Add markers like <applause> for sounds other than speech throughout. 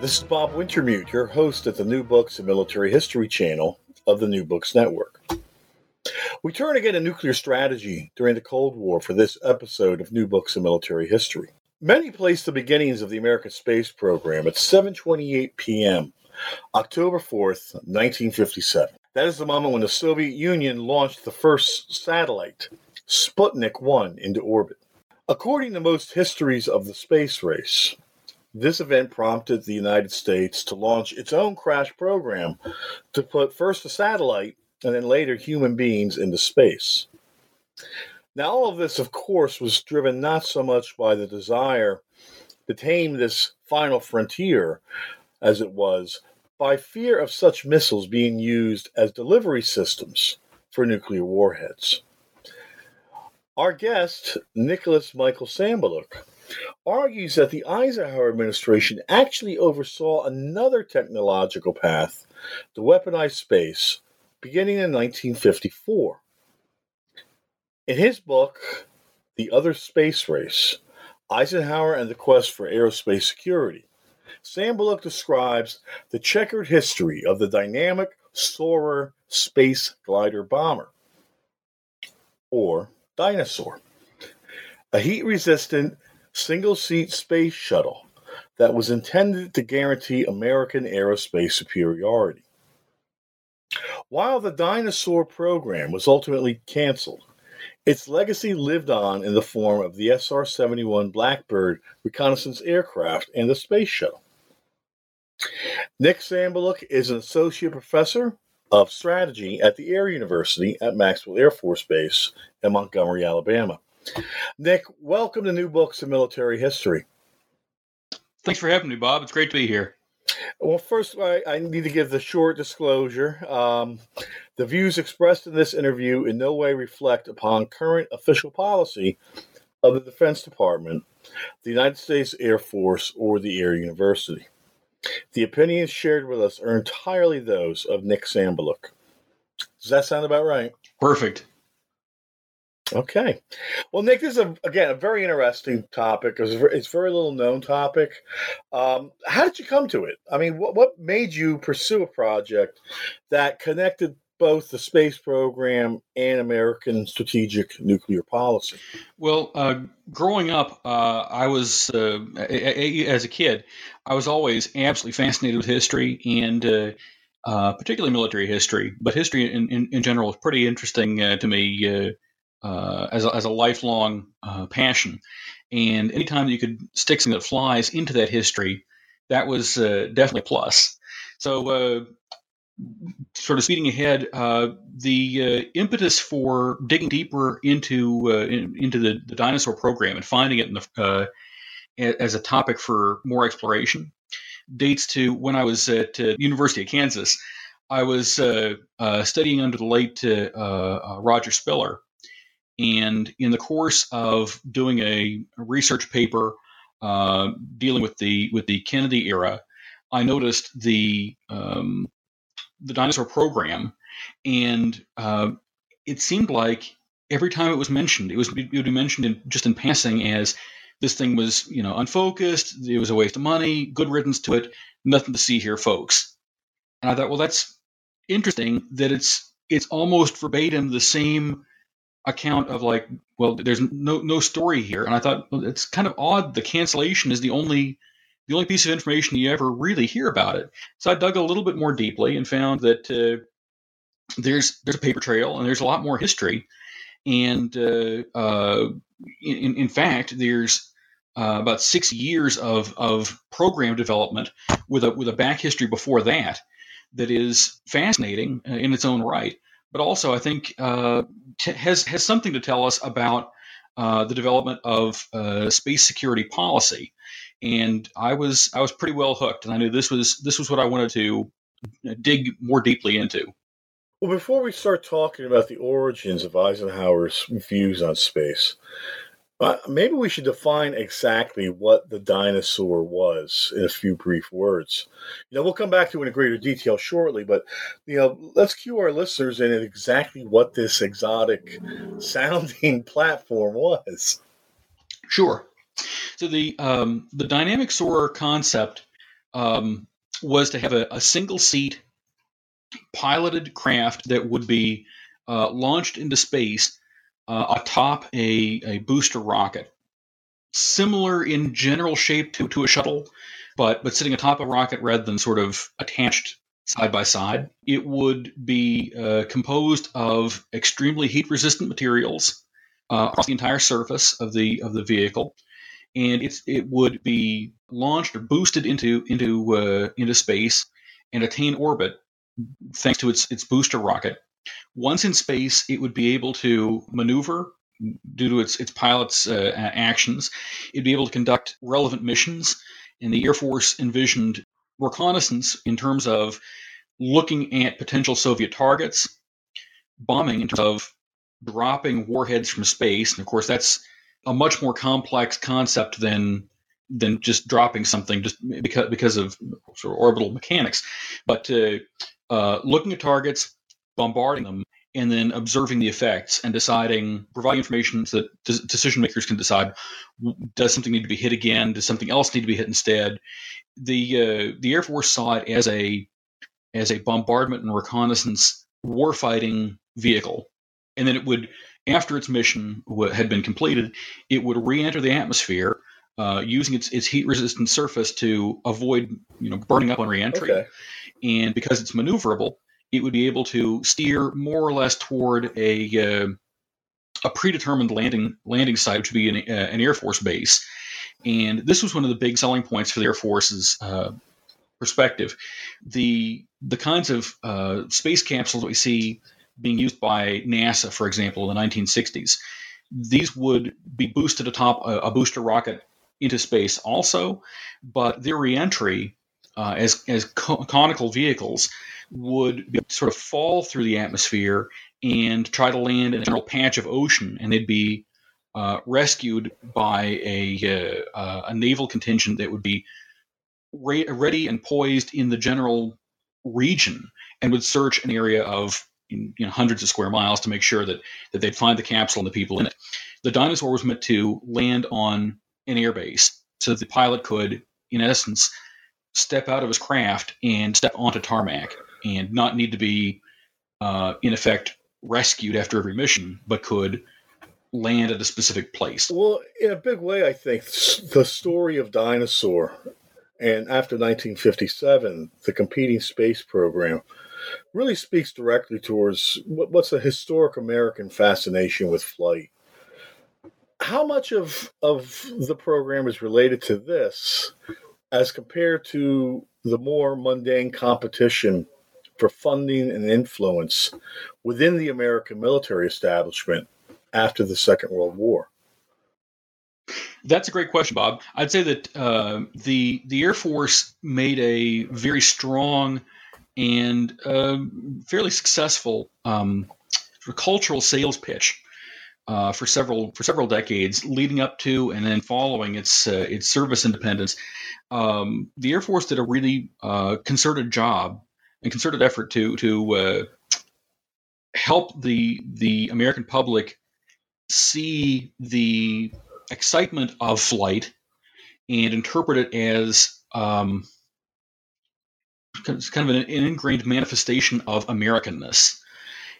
This is Bob Wintermute, your host at the New Books and Military History channel of the New Books Network. We turn again to nuclear strategy during the Cold War for this episode of New Books and Military History. Many place the beginnings of the American space program at 7:28 p.m. October 4th, 1957. That is the moment when the Soviet Union launched the first satellite, Sputnik 1, into orbit. According to most histories of the space race, this event prompted the United States to launch its own crash program to put first a satellite and then later human beings into space. Now, all of this, of course, was driven not so much by the desire to tame this final frontier as it was by fear of such missiles being used as delivery systems for nuclear warheads. Our guest, Nicholas Michael Sambaluk, argues that the Eisenhower administration actually oversaw another technological path to weaponize space beginning in 1954. In his book, The Other Space Race Eisenhower and the Quest for Aerospace Security, Sambaluk describes the checkered history of the dynamic Soarer space glider bomber, or Dyna-Soar, a heat resistant single seat space shuttle that was intended to guarantee American aerospace superiority. While the Dyna-Soar program was ultimately canceled, its legacy lived on in the form of the SR 71 Blackbird reconnaissance aircraft and the space shuttle. Nick Sambaluk is an associate professor of strategy at the Air University at Maxwell Air Force Base in Montgomery, Alabama. Nick, welcome to New Books in Military History. Thanks for having me, Bob. It's great to be here. Well, first, I, I need to give the short disclosure. Um, the views expressed in this interview in no way reflect upon current official policy of the Defense Department, the United States Air Force, or the Air University. The opinions shared with us are entirely those of Nick Sambaluk. Does that sound about right? Perfect. Okay. Well, Nick, this is a, again a very interesting topic. It's a very, it's a very little known topic. Um, how did you come to it? I mean, what, what made you pursue a project that connected both the space program and American strategic nuclear policy? Well, uh, growing up, uh, I was, uh, a, a, as a kid, I was always absolutely fascinated with history and uh, uh, particularly military history, but history in, in, in general is pretty interesting uh, to me uh, as, a, as a lifelong uh, passion. And anytime you could stick something that flies into that history, that was uh, definitely a plus. So, uh, sort of speeding ahead, uh, the uh, impetus for digging deeper into in, into the, the Dyna-Soar program and finding it the, as a topic for more exploration dates to when I was at University of Kansas. I was studying under the late Roger Spiller and in the course of doing a, research paper uh, dealing with the with the Kennedy era, I noticed the um, the Dyna-Soar program, and uh, it seemed like every time it was mentioned, it was it would be mentioned in, just in passing as this thing was you know unfocused, it was a waste of money, good riddance to it, nothing to see here, folks. And I thought, well, that's interesting that it's it's almost verbatim the same account of like, well, there's no no story here, and I thought well, it's kind of odd. The cancellation is the only the only piece of information you ever really hear about it. So I dug a little bit more deeply and found that uh, there's there's a paper trail and there's a lot more history, and uh, uh, in in fact there's uh, about six years of of program development with a with a back history before that that is fascinating uh, in its own right but also I think uh, t- has has something to tell us about uh, the development of uh, space security policy. and I was I was pretty well hooked, and I knew this was this was what I wanted to dig more deeply into. Well, before we start talking about the origins of Eisenhower's views on space, uh, maybe we should define exactly what the Dyna-Soar was in a few brief words. You know, we'll come back to it in greater detail shortly, but you know, let's cue our listeners in exactly what this exotic <laughs> sounding platform was. Sure. So the um, the dynamic soarer concept um, was to have a, a, single seat piloted craft that would be uh, launched into space uh, atop a, a booster rocket, similar in general shape to, to a shuttle, but but sitting atop a rocket rather than sort of attached side by side. It would be uh, composed of extremely heat resistant materials uh, across the entire surface of the of the vehicle, and it's it would be launched or boosted into into uh, into space and attain orbit thanks to its its booster rocket once in space, it would be able to maneuver due to its its pilot's uh, actions. It'd be able to conduct relevant missions, and the Air Force envisioned reconnaissance in terms of looking at potential Soviet targets, bombing in terms of dropping warheads from space, and of course that's a much more complex concept than than just dropping something just because because of sort of orbital mechanics. But uh, uh, looking at targets, bombarding them and then observing the effects and deciding, providing information so that decision makers can decide does something need to be hit again? Does something else need to be hit instead? The uh, the Air Force saw it as a as a bombardment and reconnaissance warfighting vehicle, and then it would, after its mission had been completed, it would re-enter the atmosphere. Uh, using its, its heat resistant surface to avoid you know burning up on reentry, okay. and because it's maneuverable, it would be able to steer more or less toward a uh, a predetermined landing landing site, which would be an, uh, an, Air Force base. And this was one of the big selling points for the Air Force's uh, perspective. The the kinds of uh, space capsules that we see being used by NASA, for example, in the 1960s, these would be boosted atop a, a booster rocket into space also, but their reentry uh, as as co- conical vehicles would be, sort of fall through the atmosphere and try to land in a general patch of ocean, and they'd be uh, rescued by a, uh, a naval contingent that would be re- ready and poised in the general region and would search an area of you know, hundreds of square miles to make sure that, that they'd find the capsule and the people in it. The Dyna-Soar was meant to land on an airbase so that the pilot could, in essence, step out of his craft and step onto tarmac and not need to be, uh, in effect, rescued after every mission, but could land at a specific place. Well, in a big way, I think the story of Dyna-Soar and after 1957, the competing space program really speaks directly towards what's a historic American fascination with flight. How much of, of the program is related to this as compared to the more mundane competition for funding and influence within the American military establishment after the Second World War? That's a great question, Bob. I'd say that uh, the the Air Force made a very strong and uh, fairly successful um, cultural sales pitch uh, for several for several decades, leading up to and then following its uh, its service independence. Um, the Air Force did a really uh, concerted job and concerted effort to to uh, help the the American public see the excitement of flight and interpret it as um, kind of an, an, ingrained manifestation of Americanness.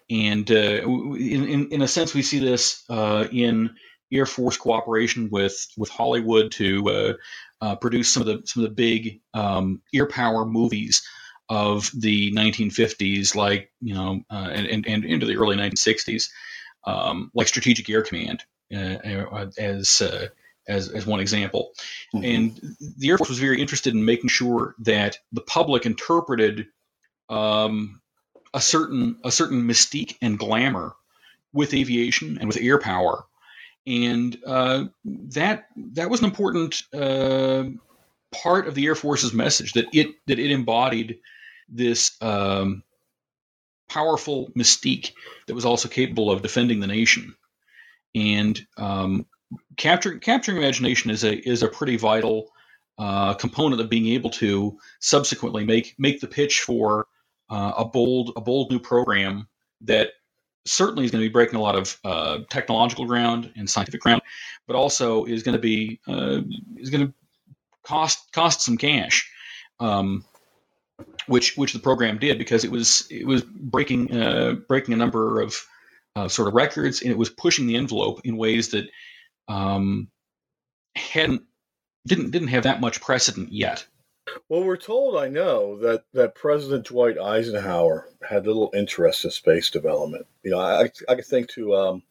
And uh, in, in, in, a sense, we see this uh, in Air Force cooperation with, with Hollywood to uh, uh produce some of the some of the big um, air power movies of the 1950s, like you know, uh, and, and, and into the early 1960s, um, like Strategic Air Command, uh, uh, as uh, as as one example. Mm-hmm. And the Air Force was very interested in making sure that the public interpreted um, a certain a certain mystique and glamour with aviation and with air power, and uh, that that was an important uh, part of the Air Force's message that it that it embodied this um, powerful mystique that was also capable of defending the nation. And um, capturing capturing imagination is a is a pretty vital uh, component of being able to subsequently make make the pitch for uh, a bold a bold new program that certainly is going to be breaking a lot of uh, technological ground and scientific ground, but also is going to be uh, is going to cost cost some cash, um, which which the program did because it was it was breaking uh, breaking a number of uh, sort of records and it was pushing the envelope in ways that um, hadn't didn't didn't have that much precedent yet. Well, we're told, I know, that, that President Dwight Eisenhower had little interest in space development. You know, I, I can think to um,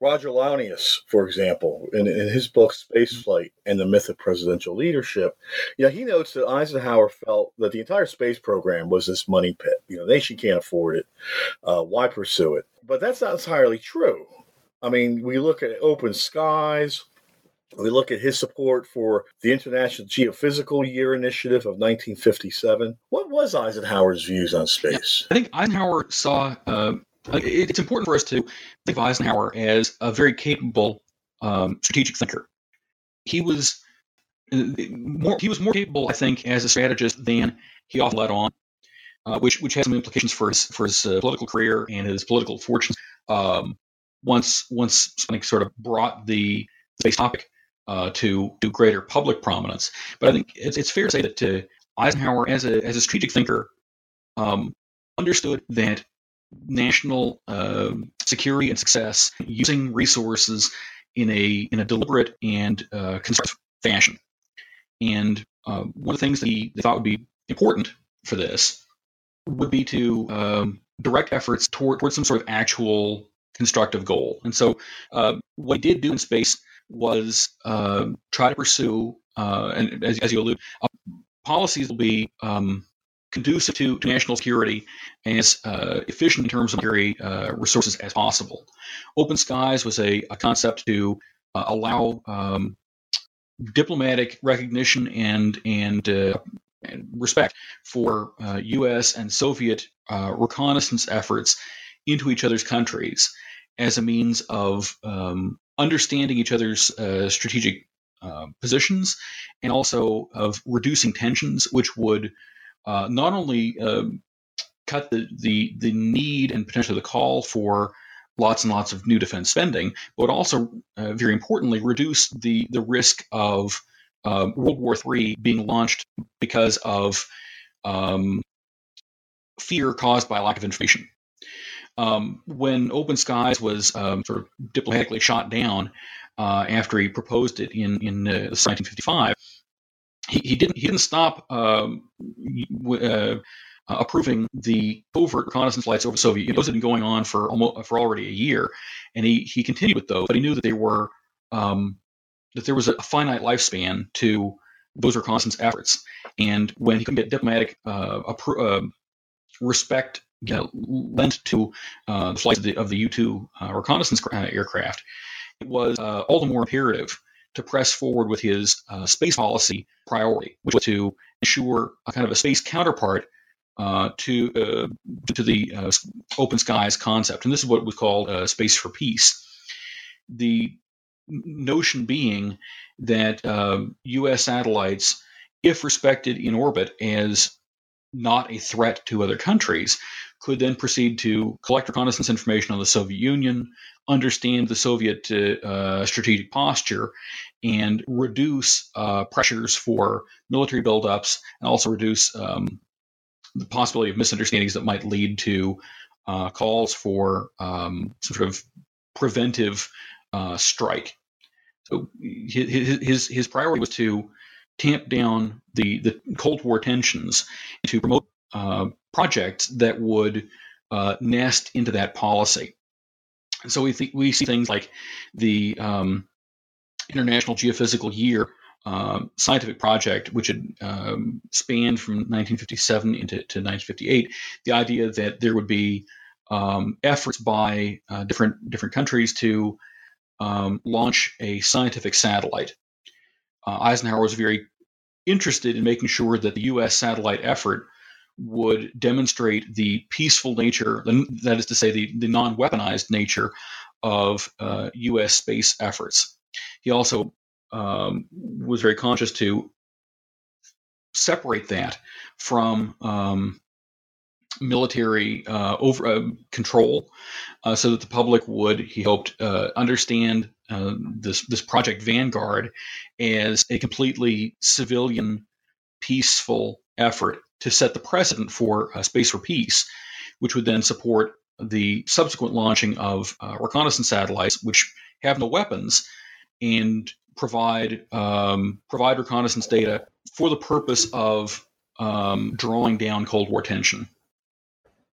Roger Launius, for example, in, in his book Spaceflight and the Myth of Presidential Leadership, you know, he notes that Eisenhower felt that the entire space program was this money pit. You know, the nation can't afford it. Uh, why pursue it? But that's not entirely true. I mean, we look at open skies, we look at his support for the International Geophysical Year Initiative of 1957. What was Eisenhower's views on space? I think Eisenhower saw. Uh, it's important for us to think of Eisenhower as a very capable um, strategic thinker. He was uh, more. He was more capable, I think, as a strategist than he often let on, uh, which which has some implications for his for his uh, political career and his political fortunes. Um, once once something sort of brought the space topic uh, to to greater public prominence. But I think it's, it's fair to say that uh, Eisenhower, as a as a strategic thinker, um, understood that national uh, security and success using resources in a in a deliberate and uh, constructive fashion. And uh, one of the things that he thought would be important for this would be to um, direct efforts toward towards some sort of actual constructive goal. And so, uh, what he did do in space was uh, try to pursue, uh, and as, as, you allude, uh, policies will be um, conducive to, to, national security and as uh, efficient in terms of military uh, resources as possible. Open skies was a, a concept to uh, allow um, diplomatic recognition and and, and respect for U.S. and Soviet reconnaissance efforts into each other's countries as a means of um, understanding each other's uh, strategic uh, positions and also of reducing tensions, which would uh, not only um, cut the, the, the need and potentially the call for lots and lots of new defense spending, but also, uh, very importantly, reduce the, the risk of uh, World War III being launched because of um, fear caused by lack of information. Um, when Open Skies was um, sort of diplomatically shot down uh, after he proposed it in in uh, 1955, he, he didn't he didn't stop um, uh, approving the covert reconnaissance flights over the Soviet Union. Those had been going on for almost for already a year, and he he continued with those, but he knew that they were um, that there was a finite lifespan to those reconnaissance efforts, and when he couldn't get diplomatic uh, appro- uh, respect you lent to uh, the flights of the, of the U-2 uh, reconnaissance uh, aircraft, it was uh, all the more imperative to press forward with his uh, space policy priority, which was to ensure a kind of a space counterpart uh, to to the open skies concept, and this is what was called space for peace. The notion being that U.S. Satellites, if respected in orbit as not a threat to other countries, could then proceed to collect reconnaissance information on the Soviet Union, understand the Soviet uh, uh, strategic posture, and reduce uh, pressures for military buildups, and also reduce um, the possibility of misunderstandings that might lead to uh, calls for um, some sort of preventive uh, strike. So his, his his priority was to tamp down the the Cold War tensions, to promote uh, projects that would uh, nest into that policy. And so we th- we see things like the um, International Geophysical Year uh, scientific project, which had um, spanned from 1957 into 1958. The idea that there would be um, efforts by uh, different different countries to um, launch a scientific satellite. Uh, Eisenhower was very interested in making sure that the U.S. satellite effort would demonstrate the peaceful nature, that is to say, the, the non weaponized nature of uh, U.S. space efforts. He also um, was very conscious to separate that from um, military uh, over uh, control, uh, so that the public would, he hoped, uh, understand uh, this this Project Vanguard as a completely civilian, peaceful effort to set the precedent for uh, space for peace, which would then support the subsequent launching of reconnaissance satellites, which have no weapons, and provide um, provide reconnaissance data for the purpose of um, drawing down Cold War tension.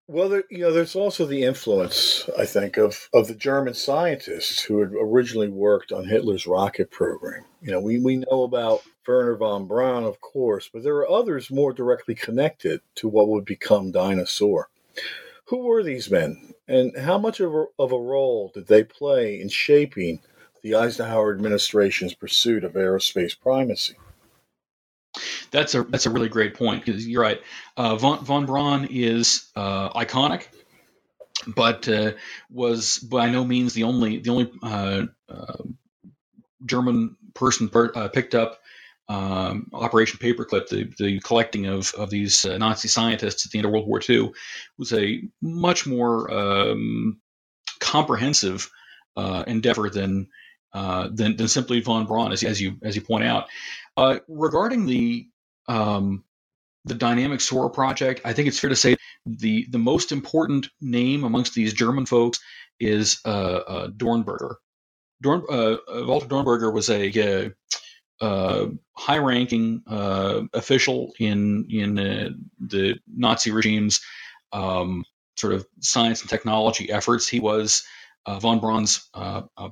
Well, there, you know, there's also the influence, I think, of, of the German scientists who had originally worked on Hitler's rocket program. You know, we, we know about Wernher von Braun, of course, but there are others more directly connected to what would become Dyna-Soar. Who were these men, and how much of a, of a role did they play in shaping the Eisenhower administration's pursuit of aerospace primacy? That's a that's a really great point because you're right. Uh, von von Braun is uh, iconic, but uh, was by no means the only the only uh, uh, German person per, uh, picked up um, Operation Paperclip, the, the collecting of, of these Nazi scientists at the end of World War II, was a much more um, comprehensive endeavor than, than than simply von Braun, as, as you as you point out. Uh, regarding the um, the Dynamic SOAR project, I think it's fair to say the the most important name amongst these German folks is uh, uh, Dornberger. Dorn, uh, uh, Walter Dornberger was a uh, high-ranking official in in the Nazi regime's um, sort of science and technology efforts. He was von Braun's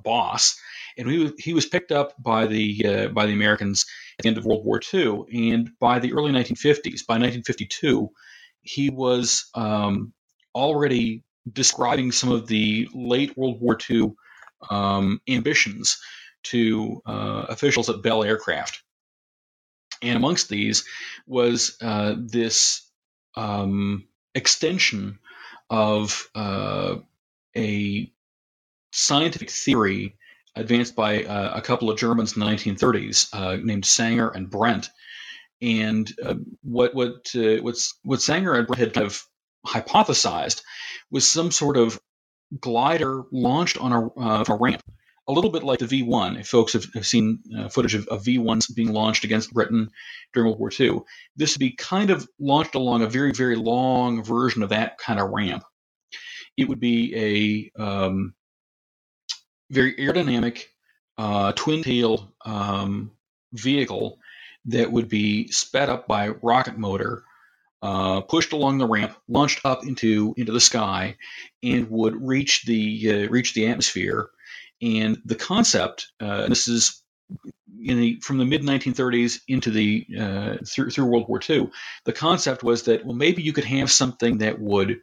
boss, and he was, he was picked up by the by the Americans at the end of World War II. And by the early 1950s, by 1952, he was um, already describing some of the late World War II um, ambitions to uh, officials at Bell Aircraft. And amongst these was uh, this um, extension of uh, a scientific theory advanced by uh, a couple of Germans in the 1930s uh, named Sanger and Bredt. And uh, what what uh, what's what Sanger and Bredt had kind of hypothesized was some sort of glider launched on a, uh, a ramp, a little bit like the V1. If folks have, have seen uh, footage of, of, V1s being launched against Britain during World War II, this would be kind of launched along a very very long version of that kind of ramp. It would be a um, very aerodynamic, uh, twin-tailed um, vehicle that would be sped up by rocket motor, uh, pushed along the ramp, launched up into into the sky, and would reach the uh, reach the atmosphere. And the concept, uh, this is the, from the mid 1930s into the uh, through, through World War II, the concept was that well maybe you could have something that would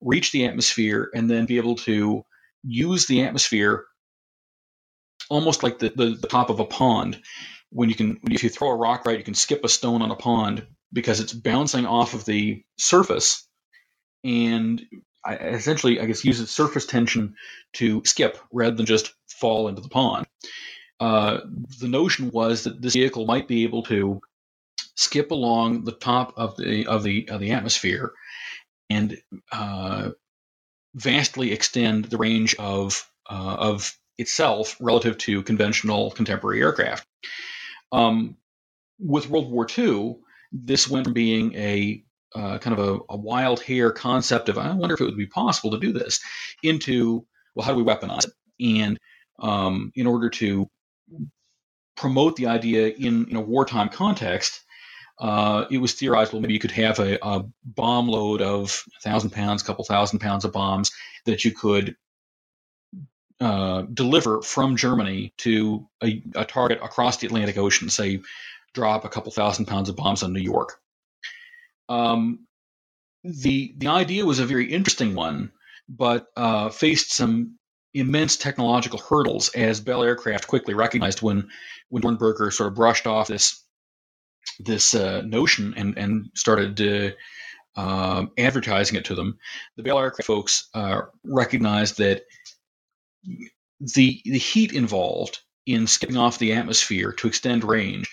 reach the atmosphere and then be able to use the atmosphere almost like the, the, the top of a pond. When you can, if you throw a rock right, you can skip a stone on a pond because it's bouncing off of the surface, and I, essentially, I guess, uses surface tension to skip rather than just fall into the pond. Uh, the notion was that this vehicle might be able to skip along the top of the of the of the atmosphere and uh, vastly extend the range of uh, of itself relative to conventional contemporary aircraft. Um, with World War II, this went from being a uh, kind of a, a, wild hair concept of I wonder if it would be possible to do this into well how do we weaponize it and um, in order to promote the idea in, in a wartime context uh, it was theorized well maybe you could have a, a bomb load of thousand pounds couple thousand pounds of bombs that you could uh, deliver from Germany to a, a, target across the Atlantic Ocean, say, drop a couple thousand pounds of bombs on New York. Um, the the idea was a very interesting one, but uh, faced some immense technological hurdles, as Bell Aircraft quickly recognized when when Dornberger sort of brushed off this this uh, notion and and started uh, advertising it to them, the Bell Aircraft folks uh, recognized that the the heat involved in skipping off the atmosphere to extend range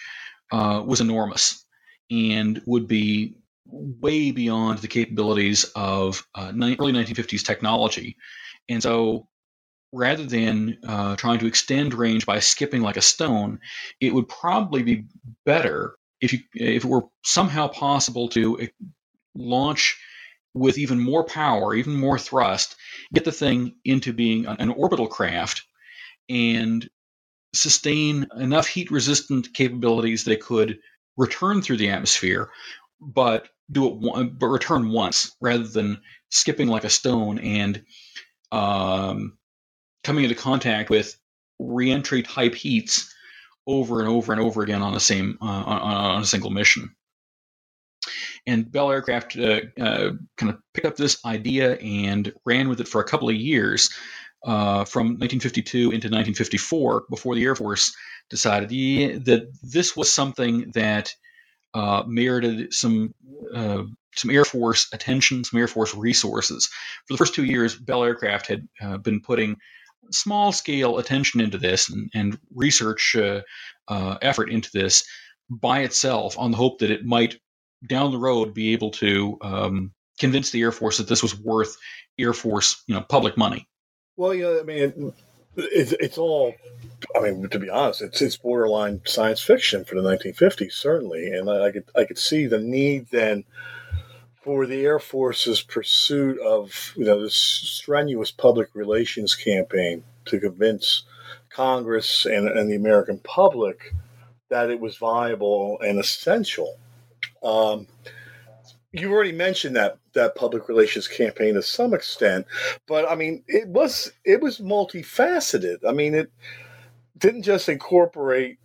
uh, was enormous and would be way beyond the capabilities of uh, early 1950s technology. And so rather than uh, trying to extend range by skipping like a stone, it would probably be better if you if it were somehow possible to eh, launch with even more power, even more thrust, get the thing into being an orbital craft, and sustain enough heat resistant capabilities they could return through the atmosphere, but do it but return once rather than skipping like a stone and um, coming into contact with reentry type heats over and over and over again on the same uh, on, a single mission. And Bell Aircraft uh, uh, kind of picked up this idea and ran with it for a couple of years, uh, from 1952 into 1954, before the Air Force decided that this was something that uh, merited some uh, some Air Force attention, some Air Force resources. For the first two years, Bell Aircraft had been putting small scale attention into this and, and research uh, uh, effort into this by itself on the hope that it might down the road be able to um, convince the Air Force that this was worth Air Force, you know, public money. Well, yeah, I mean, it's, it's all. I mean, to be honest, it's it's borderline science fiction for the 1950s, certainly, and I, I could I could see the need then for the Air Force's pursuit of you know this strenuous public relations campaign to convince Congress and, and the American public that it was viable and essential. Um, you already mentioned that that public relations campaign to some extent, but I mean it was it was multifaceted. I mean it didn't just incorporate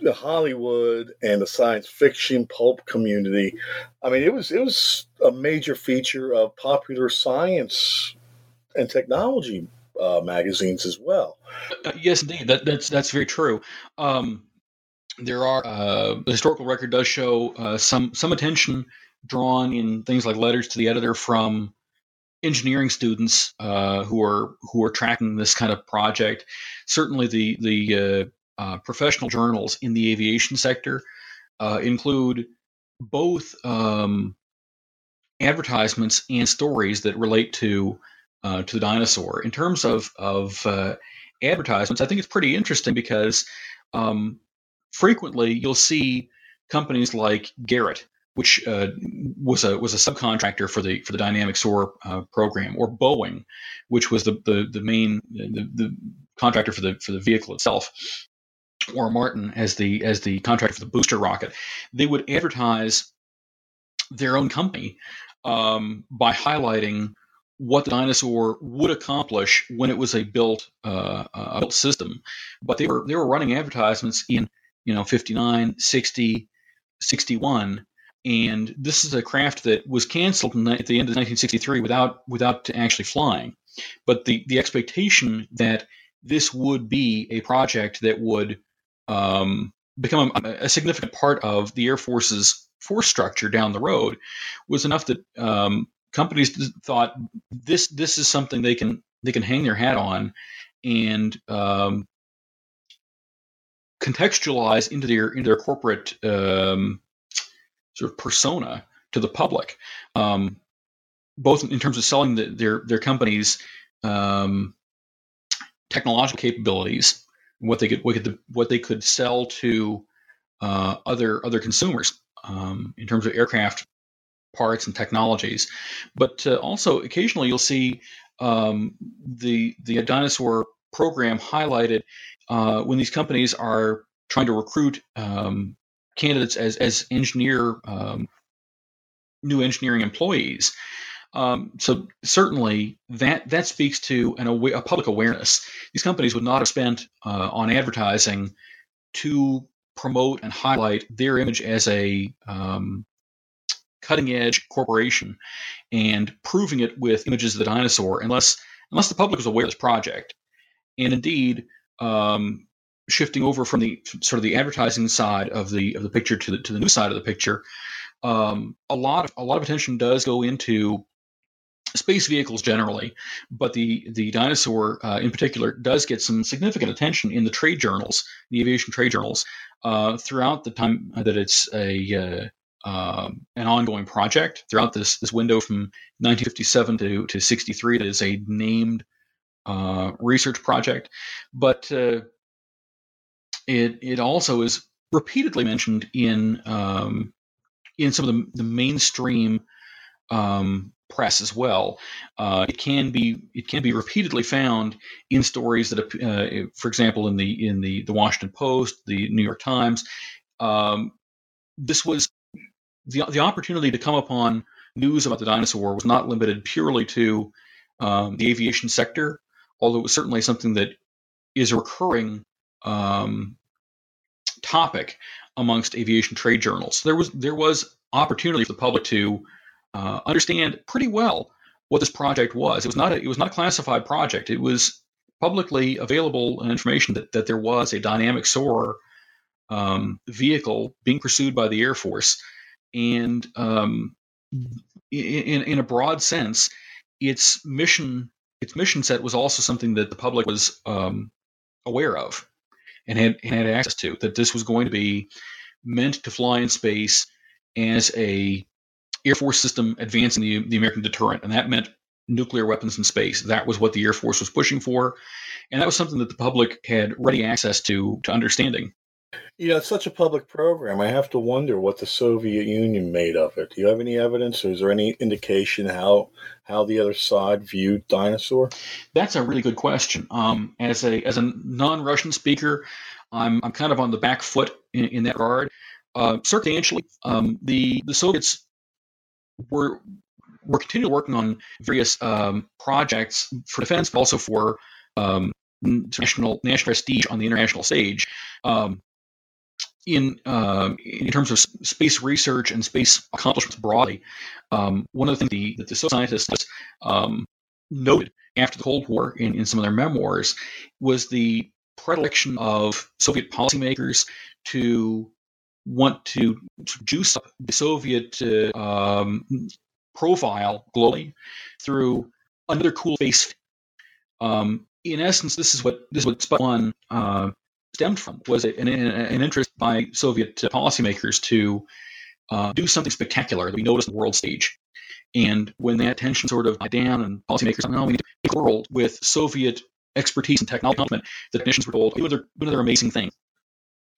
the Hollywood and the science fiction pulp community. I mean, it was it was a major feature of popular science and technology uh, magazines as well. Uh, yes, indeed, that, that's that's very true. Um, there are uh, the historical record does show uh, some some attention drawn in things like letters to the editor from engineering students uh, who are who are tracking this kind of project. Certainly, the the uh, uh, professional journals in the aviation sector uh, include both um, advertisements and stories that relate to to the Dyna-Soar. In terms of of advertisements, I think it's pretty interesting because um, frequently you'll see companies like Garrett, which uh, was a was a subcontractor for the for the dynamic soar uh, program, or Boeing, which was the the, the main the, the contractor for the for the vehicle itself or Martin as the as the contractor for the booster rocket, they would advertise their own company um, by highlighting what the Dyna-Soar would accomplish when it was a built uh, a built system. But they were they were running advertisements in you know 59, 60, 61. And this is a craft that was canceled at the end of 1963 without without actually flying. But the, the expectation that this would be a project that would um, become a, a, significant part of the Air Force's force structure down the road was enough that um, companies thought this this is something they can they can hang their hat on and um, contextualize into their into their corporate um, sort of persona to the public, um, both in terms of selling the, their their company's um, technological capabilities what they could what, could, what they could sell to uh, other other consumers um, in terms of aircraft parts and technologies. But uh, also occasionally you'll see um, the the Dyna-Soar program highlighted uh, when these companies are trying to recruit um, candidates as as engineer um, new engineering employees. Um, so certainly that that speaks to an a public awareness. These companies would not have spent uh, on advertising to promote and highlight their image as a um, cutting edge corporation and proving it with images of the Dyna-Soar unless unless the public was aware of this project. And indeed, um, shifting over from the sort of the advertising side of the of the picture to the to the news side of the picture, um, a lot of a lot of attention does go into space vehicles generally, but the the Dyna-Soar uh, in particular does get some significant attention in the trade journals, the aviation trade journals, uh, throughout the time that it's a uh, um, an ongoing project. Throughout this this window from 1957 to to 63, it is a named uh, research project, but uh, it it also is repeatedly mentioned in um, in some of the, the mainstream um, press as well. Uh, it can be it can be repeatedly found in stories that, uh, for example, in the in the the Washington Post, the New York Times. Um, this was the the opportunity to come upon news about the Dyna-Soar was not limited purely to um, the aviation sector, although it was certainly something that is a recurring um, topic amongst aviation trade journals. There was there was opportunity for the public to uh, understand pretty well what this project was. It was not a, it was not a classified project. It was publicly available information that, that there was a dynamic soar um, vehicle being pursued by the Air Force, and um, in in a broad sense, its mission its mission set was also something that the public was um, aware of and had, had access to. That this was going to be meant to fly in space as a Air Force system advancing the, the American deterrent, and that meant nuclear weapons in space. That was what the Air Force was pushing for, and that was something that the public had ready access to to understanding. You know, it's such a public program. I have to wonder what the Soviet Union made of it. Do you have any evidence, or is there any indication how how the other side viewed Dyna-Soar? That's a really good question. Um, as a as a non-Russian speaker, I'm I'm kind of on the back foot in, in that regard. Uh, circumstantially, um, the the Soviets were we're continually working on various um, projects for defense, but also for um, national national prestige on the international stage. Um, in uh, in terms of space research and space accomplishments broadly, um, one of the things the, that the scientists um, noted after the Cold War in, in some of their memoirs was the predilection of Soviet policymakers to want to juice up the Soviet uh, um, profile globally through another cool face. Um, in essence, this is what this is what Sputnik One uh, stemmed from was an, an, interest by Soviet policymakers to uh, do something spectacular that we noticed on the world stage. And when that tension sort of died down, and policymakers "No, we need to a world with Soviet expertise and technology," the technicians were told, "Do another, another amazing thing."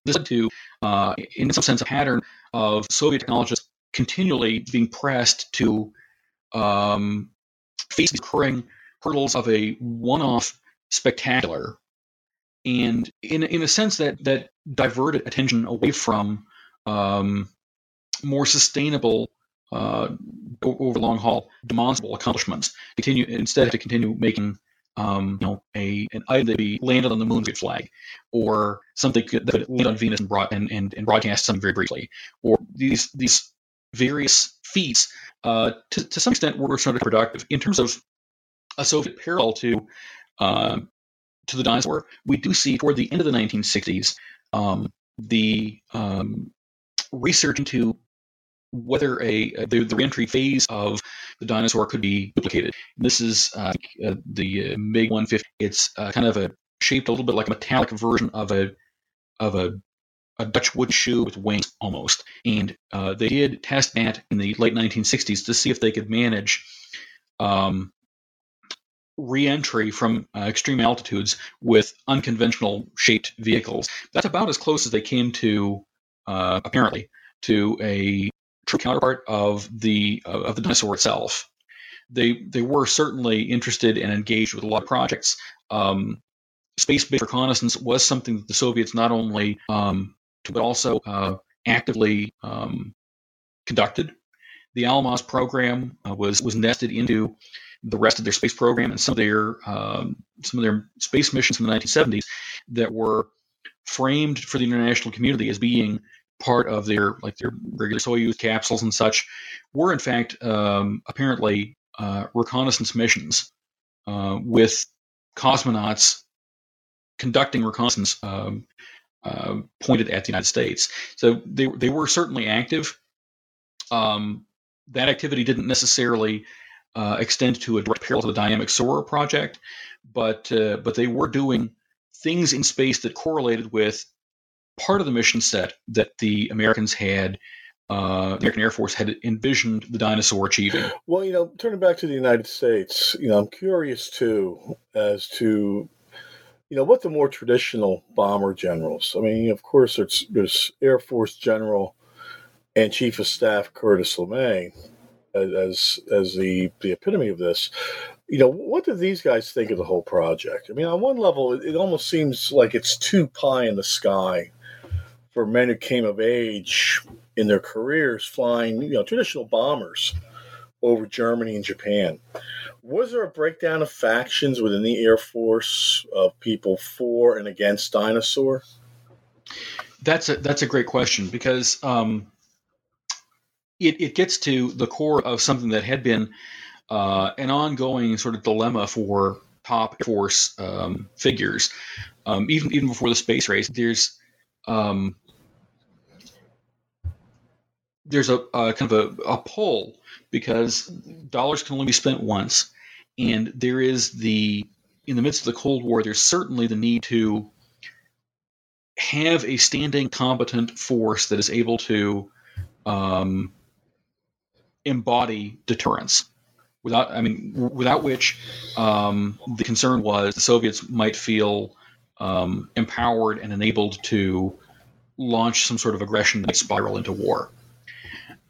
This led to, uh, in some sense, a pattern of Soviet technologists continually being pressed to um, face these recurring hurdles of a one-off spectacular, and in in a sense that that diverted attention away from um, more sustainable uh, over long haul demonstrable accomplishments. Continue instead to continue making um, you know, a an item that be landed on the moon with flag, or something that could land on Venus and, broad, and, and, and broadcast something very briefly, or these these various feats uh, to, to some extent were sort of productive in terms of a Soviet parallel to uh, to the Dyna-Soar. We do see toward the end of the 1960s um, the um, research into whether a the, the reentry phase of the Dyna-Soar could be duplicated. This is uh, uh, the uh, MiG 150. It's uh, kind of a shaped a little bit like a metallic version of a of a a Dutch wood shoe with wings almost. And uh, they did test that in the late 1960s to see if they could manage um, re-entry from uh, extreme altitudes with unconventional shaped vehicles. That's about as close as they came to, uh, apparently, to a true counterpart of the uh, of the Dyna-Soar itself. They they were certainly interested and engaged with a lot of projects. Um, space-based reconnaissance was something that the Soviets not only um, but also uh, actively um, conducted. The Almaz program uh, was was nested into the rest of their space program and some of their um, some of their space missions in the 1970s that were framed for the international community as being part of their like their regular Soyuz capsules and such were in fact um, apparently uh, reconnaissance missions uh, with cosmonauts conducting reconnaissance um, uh, pointed at the United States. So they they were certainly active. Um, that activity didn't necessarily uh, extend to a direct parallel to the Dynamic Soarer project, but uh, but they were doing things in space that correlated with part of the mission set that the Americans had uh, the American Air Force had envisioned the Dyna-Soar achieving. Well, you know, turning back to the United States, you know, I'm curious too as to, you know, what the more traditional bomber generals. I mean, of course, there's, there's Air Force General and Chief of Staff Curtis LeMay as as, the the epitome of this. You know, what do these guys think of the whole project? I mean, on one level, it, it almost seems like it's too pie in the sky for men who came of age in their careers flying, you know, traditional bombers over Germany and Japan. Was there a breakdown of factions within the Air Force of people for and against Dyna-Soar? That's a that's a great question because um, it it gets to the core of something that had been uh, an ongoing sort of dilemma for top Air Force um, figures, um, even even before the space race. There's um, there's a, a kind of a, a pull because dollars can only be spent once, and there is the in the midst of the Cold War, there's certainly the need to have a standing, competent force that is able to um, embody deterrence. Without, I mean, without which um, the concern was the Soviets might feel um, empowered and enabled to launch some sort of aggression that might spiral into war.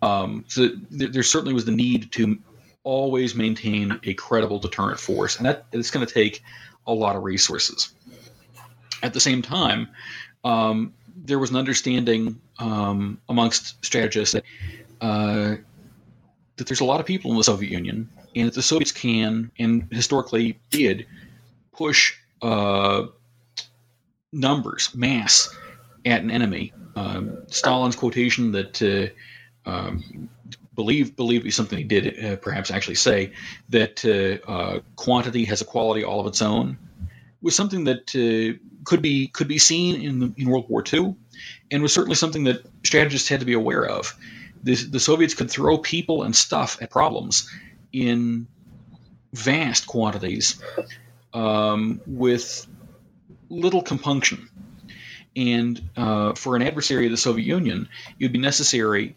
Um, so th- there certainly was the need to always maintain a credible deterrent force, and that it's going to take a lot of resources. At the same time, um, there was an understanding um, amongst strategists that uh, that there's a lot of people in the Soviet Union, and that the Soviets can and historically did push uh, numbers, mass, at an enemy. Um, Stalin's quotation that uh, um, believe believe be something he did uh, perhaps actually say that uh, uh, quantity has a quality all of its own was something that uh, could be could be seen in, the, in World War II, and was certainly something that strategists had to be aware of. The, the Soviets could throw people and stuff at problems in vast quantities um, with little compunction. And uh, for an adversary of the Soviet Union, it would be necessary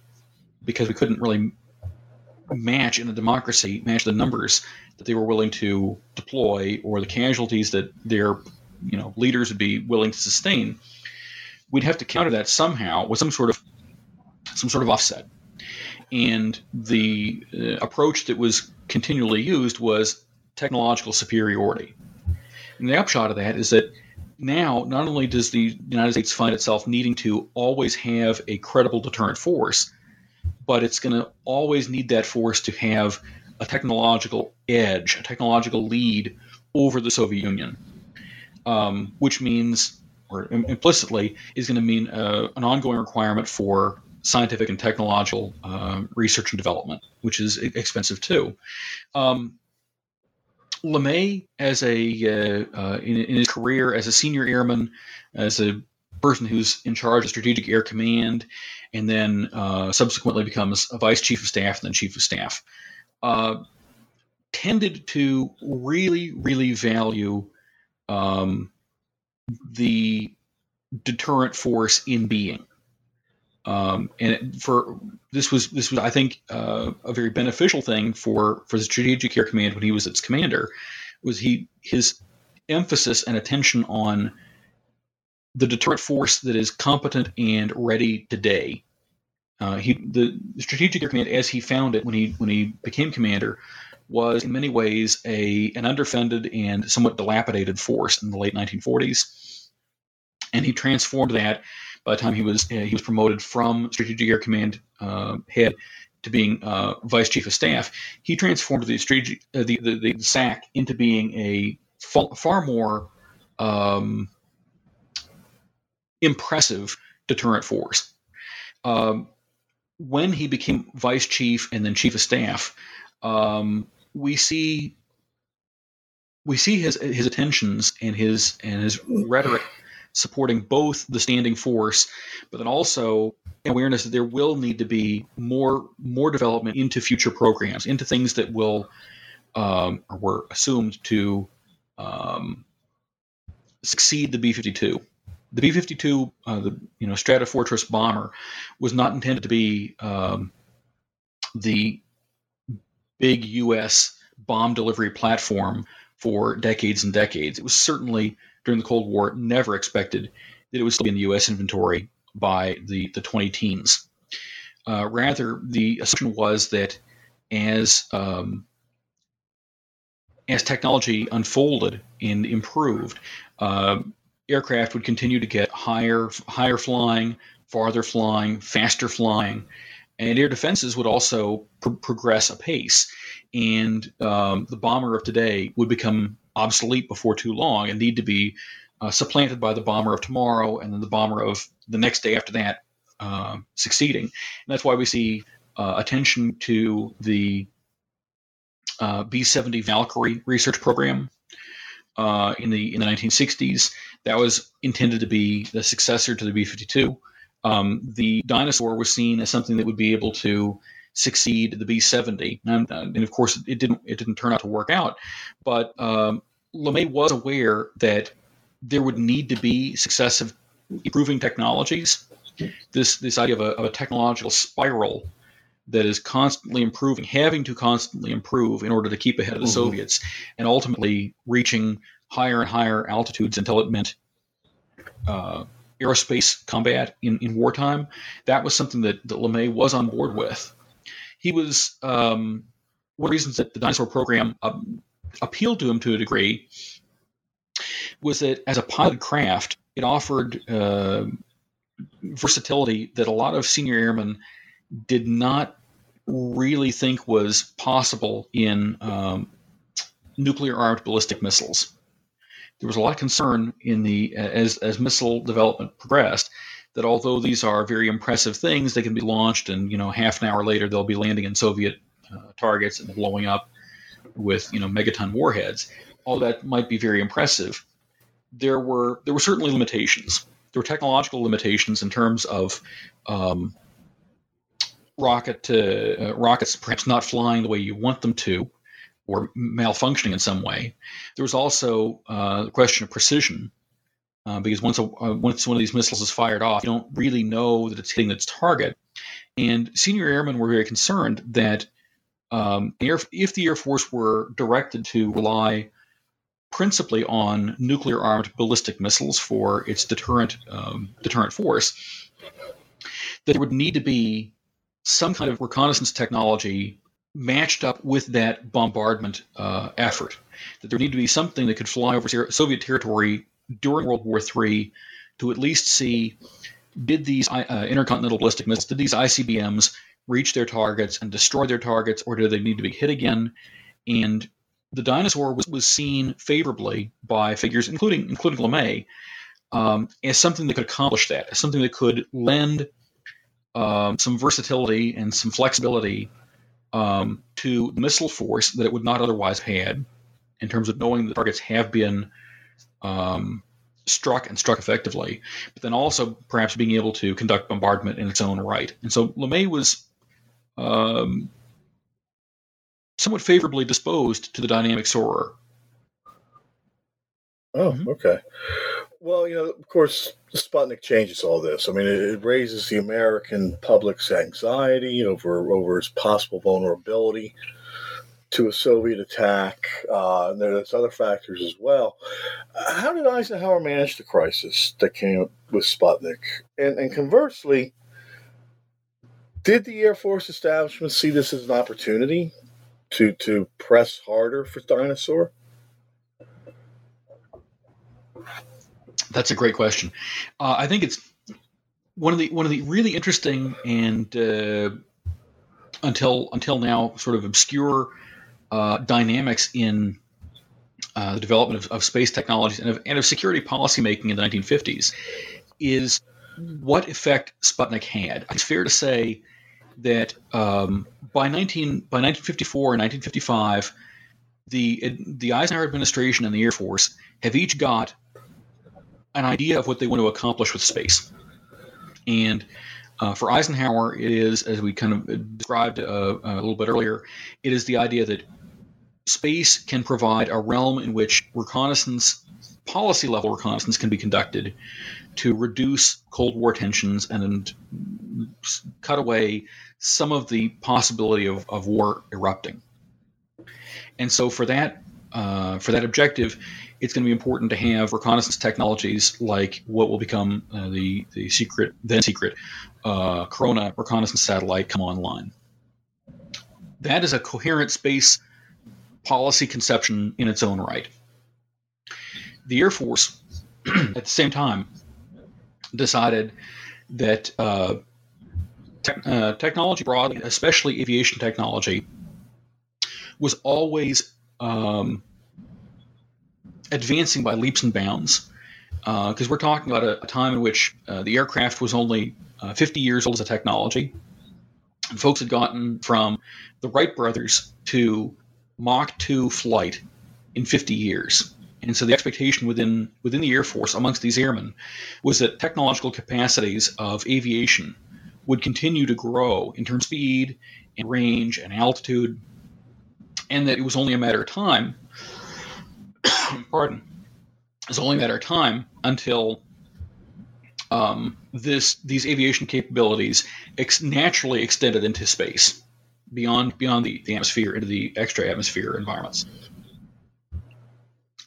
because we couldn't really match in a democracy match the numbers that they were willing to deploy or the casualties that their you know leaders would be willing to sustain we'd have to counter that somehow with some sort of some sort of offset and the uh, approach that was continually used was technological superiority. And the upshot of that is that now not only does the united states find itself needing to always have a credible deterrent force but it's going to always need that force to have a technological edge, a technological lead over the Soviet Union, um, which means, or implicitly, is going to mean uh, an ongoing requirement for scientific and technological uh, research and development, which is expensive too. Um, LeMay, as a uh, uh, in, in, his career as a senior airman, as a person who's in charge of Strategic Air Command, and then uh, subsequently becomes a vice chief of staff and then chief of staff, uh, tended to really, really value um, the deterrent force in being. Um, and for this was this was I think uh, a very beneficial thing for for the Strategic Air Command when he was its commander was he his emphasis and attention on the deterrent force that is competent and ready today. Uh, he the strategic air command as he found it when he when he became commander was in many ways a an underfunded and somewhat dilapidated force in the late 1940s, and he transformed that by the time he was uh, he was promoted from strategic air command uh, head to being uh, vice chief of staff. He transformed the strategic the, the, the SAC into being a far, far more um, impressive deterrent force. Um, when he became vice chief and then chief of staff, um, we see we see his his attentions and his and his rhetoric supporting both the standing force, but then also awareness that there will need to be more more development into future programs, into things that will um, or were assumed to um, succeed the B-52. The B-52, uh, the you know Stratofortress bomber, was not intended to be um, the big U.S. bomb delivery platform for decades and decades. It was certainly during the Cold War never expected that it would still be in the U.S. inventory by the the 20 teens. Uh, rather, the assumption was that as um, as technology unfolded and improved, uh, aircraft would continue to get higher, higher flying, farther flying, faster flying, and air defenses would also pr- progress apace. And um, the bomber of today would become obsolete before too long and need to be uh, supplanted by the bomber of tomorrow and then the bomber of the next day after that uh, succeeding. And that's why we see uh, attention to the uh, B-70 Valkyrie research program uh, in the in the 1960s. That was intended to be the successor to the B-52. Um, the Dyna-Soar was seen as something that would be able to succeed the B-70, and, uh, and, of course it didn't. It didn't turn out to work out. But um, LeMay was aware that there would need to be successive improving technologies. This this idea of a, of a technological spiral that is constantly improving, having to constantly improve in order to keep ahead of the mm-hmm. Soviets, and ultimately reaching higher and higher altitudes until it meant uh, aerospace combat in, in wartime. That was something that, that LeMay was on board with. He was um, one of the reasons that the Dyna-Soar program um, appealed to him to a degree was that as a pilot craft, it offered uh, versatility that a lot of senior airmen did not really think was possible in um, nuclear armed ballistic missiles. There was a lot of concern in the as as missile development progressed that although these are very impressive things, they can be launched and you know half an hour later they'll be landing in Soviet uh, targets and blowing up with you know megaton warheads. All that might be very impressive. There were there were certainly limitations. There were technological limitations in terms of um, rocket uh, rockets perhaps not flying the way you want them to, or malfunctioning in some way. There was also uh, the question of precision, uh, because once a, uh, once one of these missiles is fired off, you don't really know that it's hitting its target. And senior airmen were very concerned that um, if the Air Force were directed to rely principally on nuclear armed ballistic missiles for its deterrent um, deterrent force, that there would need to be some kind of reconnaissance technology matched up with that bombardment uh, effort. That there needed to be something that could fly over Soviet territory during World War III to at least see did these uh, intercontinental ballistic missiles, did these ICBMs reach their targets and destroy their targets, or do they need to be hit again? And the Dyna-Soar was, was seen favorably by figures, including including LeMay, um, as something that could accomplish that, as something that could lend um, some versatility and some flexibility um, to missile force that it would not otherwise have had in terms of knowing the targets have been um, struck and struck effectively, but then also perhaps being able to conduct bombardment in its own right. And so LeMay was um, somewhat favorably disposed to the dynamic soarer. Oh, mm-hmm. okay. Well, you know, of course, Sputnik changes all this. I mean, it, it, raises the American public's anxiety over over its possible vulnerability to a Soviet attack. Uh, and there's other factors as well. How did Eisenhower manage the crisis that came with Sputnik? And, and conversely, did the Air Force establishment see this as an opportunity to to press harder for Dyna-Soar? That's a great question. Uh, I think it's one of the one of the really interesting and uh, until until now sort of obscure uh, dynamics in uh, the development of, of, space technologies and of, and of security policymaking in the 1950s is what effect Sputnik had. It's fair to say that um, by 19 by 1954 and 1955 the the Eisenhower administration and the Air Force have each got an idea of what they want to accomplish with space. And uh, for Eisenhower, it is, as we kind of described uh, a little bit earlier, it is the idea that space can provide a realm in which reconnaissance, policy level reconnaissance, can be conducted to reduce Cold War tensions and cut away some of the possibility of, of war erupting. And so, for that uh, for that objective, it's going to be important to have reconnaissance technologies like what will become uh, the the secret then secret uh, Corona reconnaissance satellite come online. That is a coherent space policy conception in its own right. The Air Force, <clears throat> at the same time, decided that uh, uh, technology broadly, especially aviation technology, was always um, advancing by leaps and bounds. Because uh, we're talking about a, a time in which uh, the aircraft was only uh, 50 years old as a technology. And folks had gotten from the Wright brothers to Mach 2 flight in 50 years. And so the expectation within within the Air Force amongst these airmen was that technological capacities of aviation would continue to grow in terms of speed and range and altitude, and that it was only a matter of time <coughs> pardon, it's only a matter of time until um, this these aviation capabilities ex- naturally extended into space beyond beyond the, the atmosphere into the extra atmosphere environments.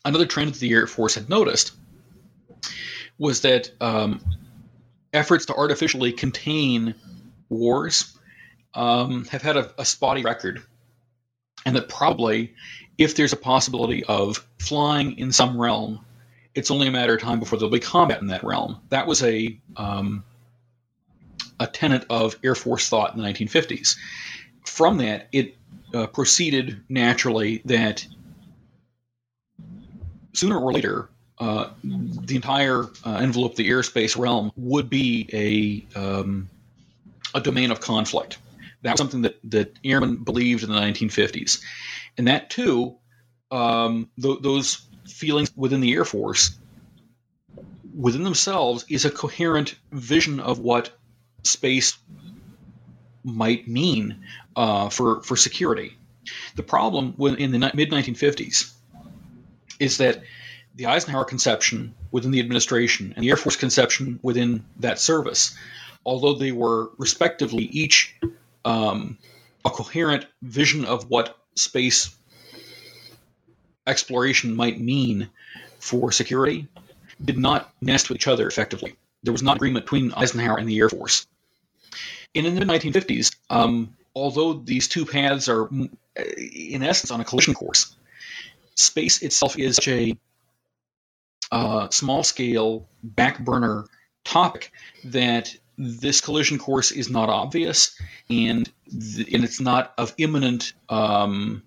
Another trend that the Air Force had noticed was that um, efforts to artificially contain wars um, have had a, a spotty record, and that probably if there's a possibility of flying in some realm, it's only a matter of time before there'll be combat in that realm. That was a um, a tenet of Air Force thought in the 1950s. From that, it uh, proceeded naturally that sooner or later, uh, the entire uh, envelope of the airspace realm would be a um, a domain of conflict. That was something that that airmen believed in the 1950s, and that too, um, th- those feelings within the Air Force, within themselves, is a coherent vision of what space might mean uh, for for security. The problem in the mid 1950s is that the Eisenhower conception within the administration and the Air Force conception within that service, although they were respectively each um, a coherent vision of what space exploration might mean for security did not nest with each other effectively. There was not agreement between Eisenhower and the Air Force. And in the 1950s, um, although these two paths are, in essence, on a collision course, space itself is such a uh, small scale back burner topic that this collision course is not obvious and th- and it's not of imminent um,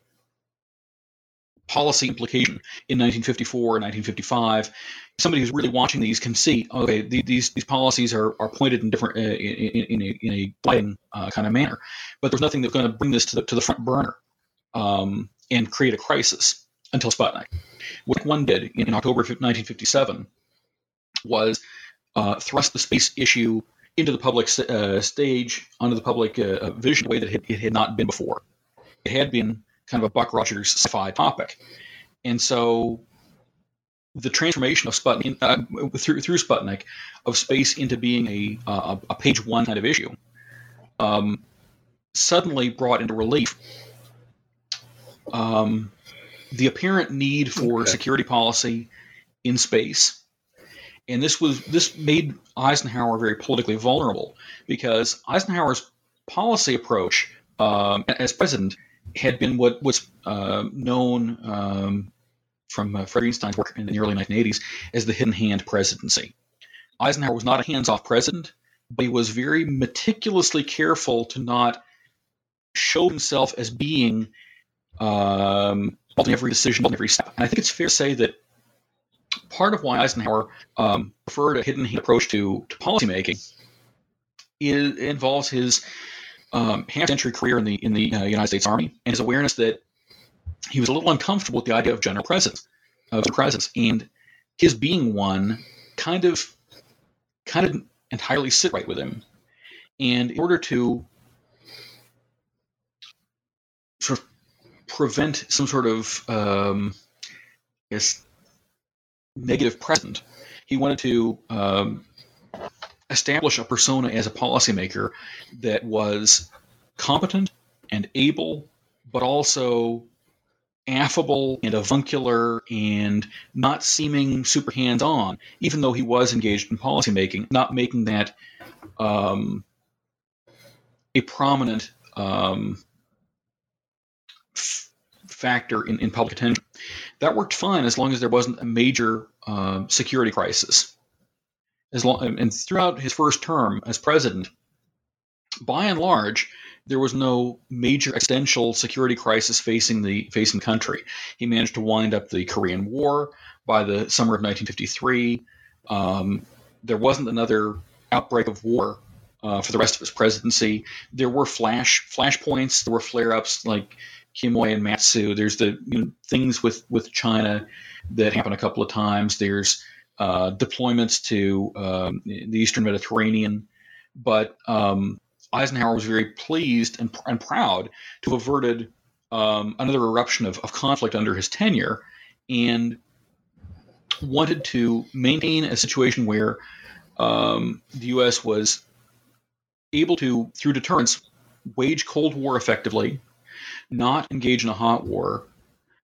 policy implication. In 1954 or 1955 somebody who's really watching these can see okay these these policies are, are pointed in different uh, in, in, a, in a uh, kind of manner. But there's nothing that's going to bring this to the, to the front burner um, and create a crisis until Sputnik what one did in October 1957 was uh, thrust the space issue into the public uh, stage, onto the public uh, vision, the way that it, it, had not been before. It had been kind of a Buck Rogers sci-fi topic, and so the transformation of Sputnik uh, through through Sputnik of space into being a a, a page one kind of issue um, suddenly brought into relief um, the apparent need for okay. security policy in space and this was this made Eisenhower very politically vulnerable because Eisenhower's policy approach um, as president had been what was uh, known um, from uh, Fred work in the early 1980s as the hidden hand presidency. Eisenhower was not a hands-off president, but he was very meticulously careful to not show himself as being um, in every decision, in every step. And I think it's fair to say that part of why Eisenhower um, preferred a hidden approach to, to policymaking involves his um, half-century career in the in the uh, United States Army and his awareness that he was a little uncomfortable with the idea of general presence, of the presence, and his being one kind of, kind of entirely sit right with him. And in order to sort of prevent some sort of, um, I guess, negative present. he wanted to um, establish a persona as a policymaker that was competent and able, but also affable and avuncular and not seeming super hands on, even though he was engaged in policymaking, not making that um, a prominent um, f- factor in, in public attention. That worked fine as long as there wasn't a major uh, security crisis. As long and throughout his first term as president, by and large, there was no major existential security crisis facing the facing country. He managed to wind up the Korean War by the summer of 1953. Um, there wasn't another outbreak of war uh, for the rest of his presidency. There were flash flashpoints. There were flare-ups like Quemoy and Matsu. There's the you know, things with with China that happen a couple of times. There's uh, deployments to um, the Eastern Mediterranean, but um, Eisenhower was very pleased and, and proud to have averted um, another eruption of, of conflict under his tenure, and wanted to maintain a situation where um, the U.S. was able to, through deterrence, wage Cold War effectively, not engage in a hot war,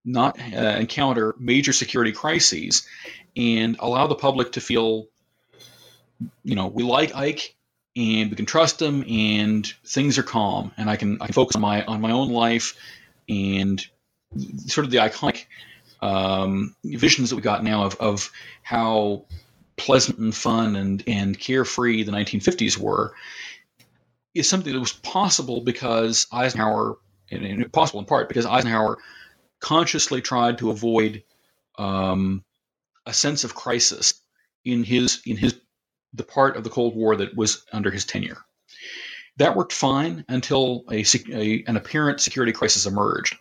not uh, encounter major security crises, and allow the public to feel, you know, we like Ike and we can trust him and things are calm and I can I can focus on my on my own life and sort of the iconic um, visions that we got now of, of how pleasant and fun and, and carefree the 1950s were is something that was possible because Eisenhower, and possible in part because Eisenhower consciously tried to avoid um, a sense of crisis in his in his the part of the Cold War that was under his tenure. That worked fine until a, a, an apparent security crisis emerged.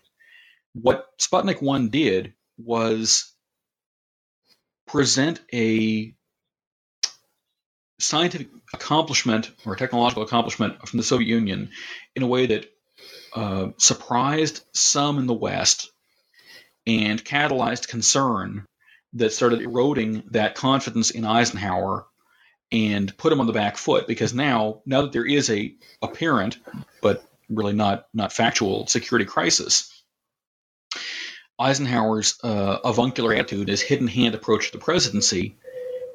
What Sputnik 1 did was present a scientific accomplishment or technological accomplishment from the Soviet Union in a way that uh, surprised some in the West and catalyzed concern that started eroding that confidence in Eisenhower and put him on the back foot because now now that there is a apparent but really not not factual security crisis Eisenhower's uh, avuncular attitude, his hidden hand approach to the presidency,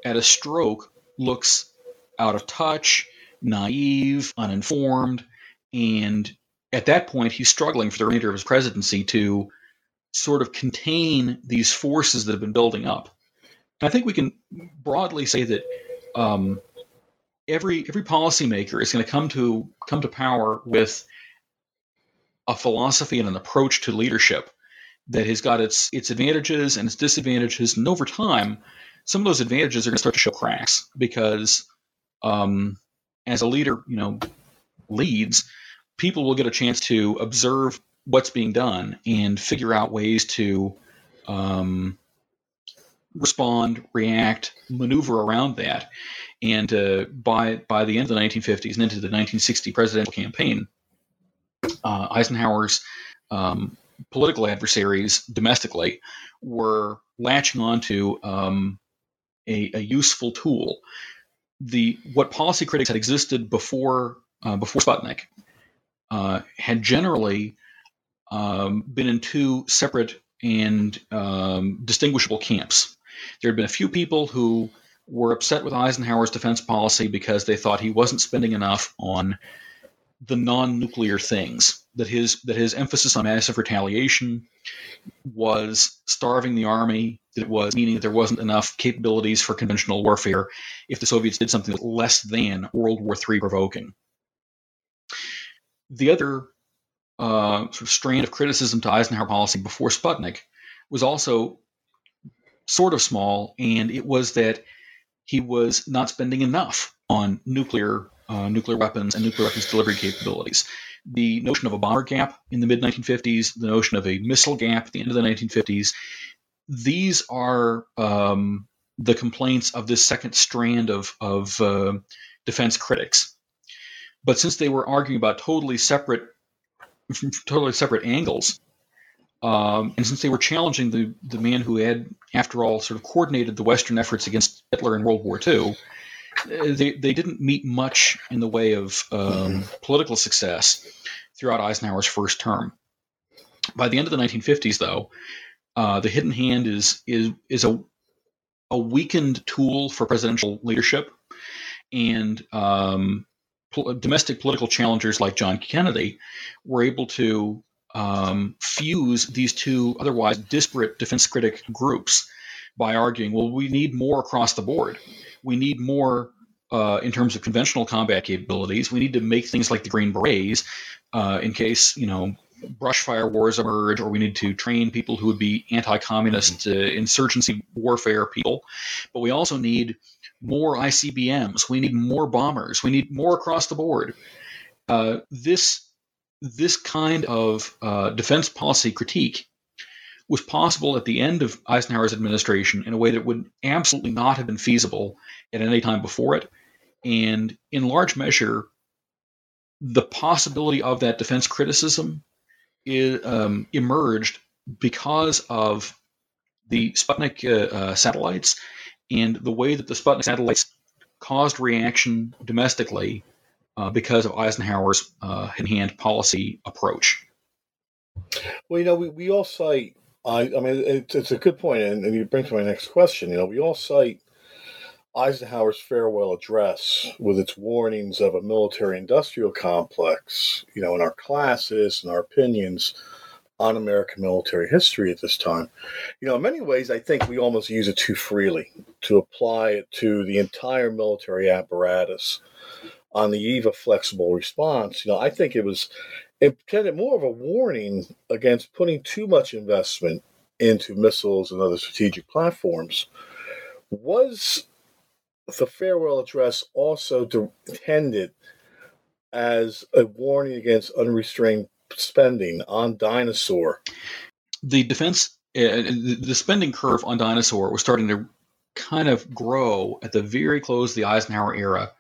at a stroke looks out of touch, naive, uninformed, and at that point he's struggling for the remainder of his presidency to sort of contain these forces that have been building up. And I think we can broadly say that um, every every policymaker is going to come to come to power with a philosophy and an approach to leadership that has got its its advantages and its disadvantages, and over time, some of those advantages are going to start to show cracks because um, as a leader, you know, leads, people will get a chance to observe what's being done and figure out ways to um, respond, react, maneuver around that. And uh, by by the end of the 1950s and into the 1960 presidential campaign, uh, Eisenhower's um, political adversaries domestically were latching onto um, a, a, useful tool. The what policy critics had existed before uh, before Sputnik uh, had generally um, been in two separate and um, distinguishable camps. There had been a few people who were upset with Eisenhower's defense policy because they thought he wasn't spending enough on the non-nuclear things that his that his emphasis on massive retaliation was starving the army that it was meaning that there wasn't enough capabilities for conventional warfare if the soviets did something less than world war iii provoking the other uh, sort of strand of criticism to eisenhower policy before sputnik was also sort of small and it was that he was not spending enough on nuclear uh, nuclear weapons and nuclear weapons delivery capabilities. the notion of a bomber gap in the mid 1950s, the notion of a missile gap at the end of the 1950s. These are um, the complaints of this second strand of, of uh, defense critics. But since they were arguing about totally separate, totally separate angles, um, and since they were challenging the, the man who had, after all, sort of coordinated the Western efforts against Hitler in World War II, they, they didn't meet much in the way of um, political success throughout Eisenhower's first term. By the end of the 1950s, though, uh, the hidden hand is is is a a weakened tool for presidential leadership, and um, domestic political challengers like John Kennedy were able to um, fuse these two otherwise disparate defense critic groups by arguing, well, we need more across the board. We need more uh, in terms of conventional combat capabilities. We need to make things like the Green Berets uh, in case, you know, brush fire wars emerge, or we need to train people who would be anti-communist uh, insurgency warfare people. But we also need more ICBMs. We need more bombers. We need more across the board. Uh, this this kind of uh, defense policy critique was possible at the end of Eisenhower's administration in a way that would absolutely not have been feasible at any time before it. And in large measure, the possibility of that defense criticism is, um, emerged because of the Sputnik uh, uh, satellites and the way that the Sputnik satellites caused reaction domestically uh, because of Eisenhower's uh, in-hand policy approach. Well, you know, we, we all cite. I, I mean, it's, it's a good point, and, and you bring to my next question. You know, we all cite Eisenhower's farewell address with its warnings of a military industrial complex, you know, in our classes and our opinions on American military history at this time. You know, in many ways, I think we almost use it too freely to apply it to the entire military apparatus on the eve of flexible response. You know, I think it was intended more of a warning against putting too much investment into missiles and other strategic platforms. Was the farewell address also intended as a warning against unrestrained spending on Dyna-Soar. The defense, uh, the spending curve on Dyna-Soar was starting to kind of grow at the very close of the Eisenhower era.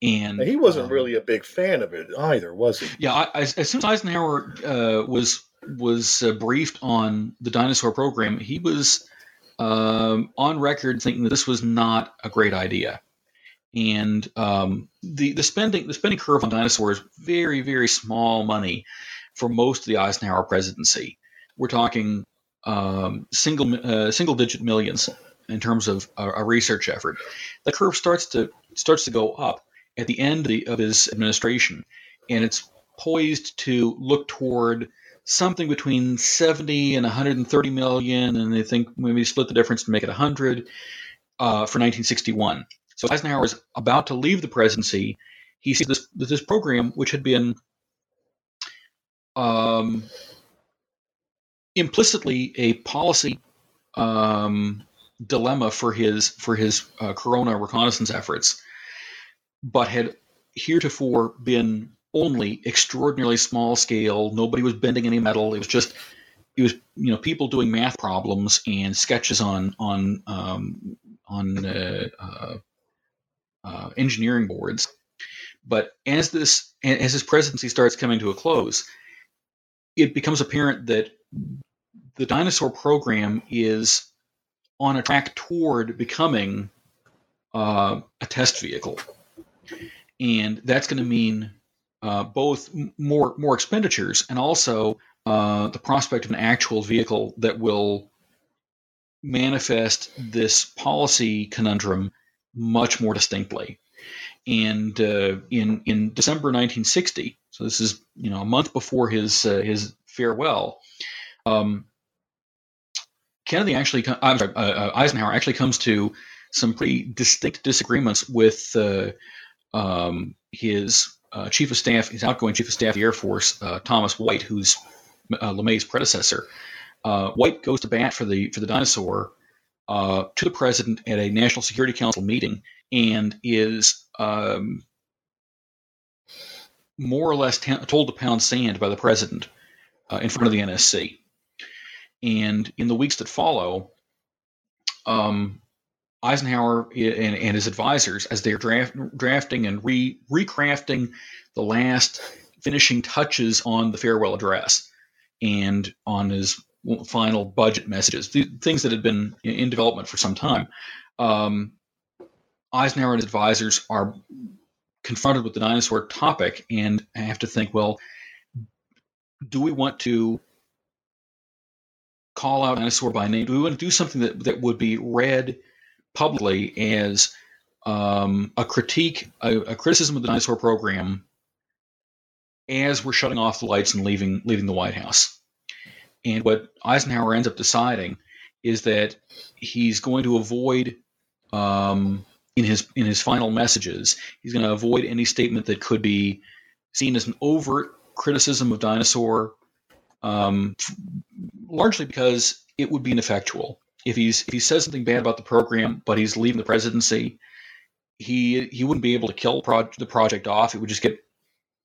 And, and he wasn't um, really a big fan of it either, was he? Yeah, I, I, as soon as Eisenhower uh, was was uh, briefed on the Dyna-Soar program, he was um, on record thinking that this was not a great idea. And um, the the spending the spending curve on Dyna-Soar very very small money for most of the Eisenhower presidency. We're talking um, single uh, single digit millions in terms of a, a, research effort. The curve starts to starts to go up at the end of, the, of his administration, and it's poised to look toward something between 70 and 130 million, and they think maybe split the difference to make it 100 uh, for 1961. So Eisenhower is about to leave the presidency. He sees this this program, which had been um, implicitly a policy um, dilemma for his for his uh, Corona reconnaissance efforts, but had heretofore been only extraordinarily small scale. Nobody was bending any metal. It was just it was you know people doing math problems and sketches on on um, on uh, uh, uh, engineering boards. But as this as his presidency starts coming to a close, it becomes apparent that the Dyna-Soar program is on a track toward becoming uh, a test vehicle, and that's going to mean uh, both more more expenditures and also uh, the prospect of an actual vehicle that will manifest this policy conundrum much more distinctly. And uh, in in December 1960, so this is you know a month before his uh, his farewell, um, Kennedy actually, I'm sorry, uh, uh, Eisenhower actually comes to some pretty distinct disagreements with um, his uh, chief of staff, his outgoing chief of staff of the Air Force, uh, Thomas White, who's uh, LeMay's predecessor. Uh, White goes to bat for the for the Dyna-Soar uh, to the president at a National Security Council meeting, and is um, more or less t- told to pound sand by the president uh, in front of the NSC. And in the weeks that follow, um, Eisenhower and, and, his advisors, as they're draft, drafting and re, recrafting the last finishing touches on the farewell address and on his final budget messages, the things that had been in development for some time. Um, Eisenhower and advisors are confronted with the Dyna-Soar topic and have to think, well, do we want to call out Dyna-Soar by name? Do we want to do something that, that would be read publicly as um, a critique, a, a, criticism of the Dyna-Soar program as we're shutting off the lights and leaving leaving the White House? And what Eisenhower ends up deciding is that he's going to avoid um, in his in his final messages. He's going to avoid any statement that could be seen as an overt criticism of Dyna-Soar, um, largely because it would be ineffectual. If he's if he says something bad about the program, but he's leaving the presidency, he he wouldn't be able to kill pro- the project off. It would just get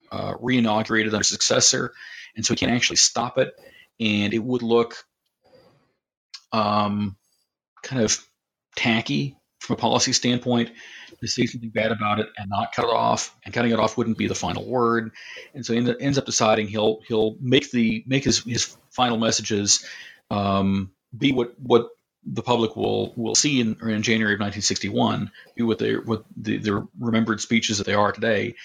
uh, reinaugurated under successor, and so he can't actually stop it. And it would look um, kind of tacky from a policy standpoint to say something bad about it and not cut it off, and cutting it off wouldn't be the final word. And so he ends up deciding he'll he'll make the make his his final messages um, be what what the public will will see in, in January of 1961, be what they what the, the remembered speeches that they are today.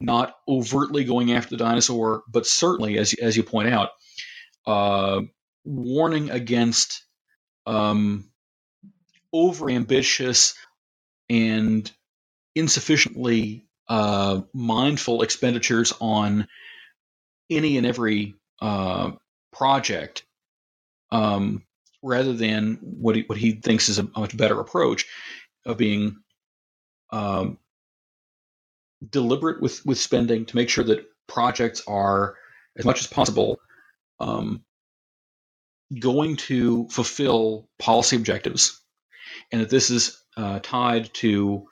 Not overtly going after the Dyna-Soar, but certainly, as as you point out, uh, warning against um, overambitious and insufficiently uh, mindful expenditures on any and every uh, project, um, rather than what he, what he thinks is a, much better approach of being um, deliberate with with spending to make sure that projects are as much as possible um, going to fulfill policy objectives. And that this is uh, tied to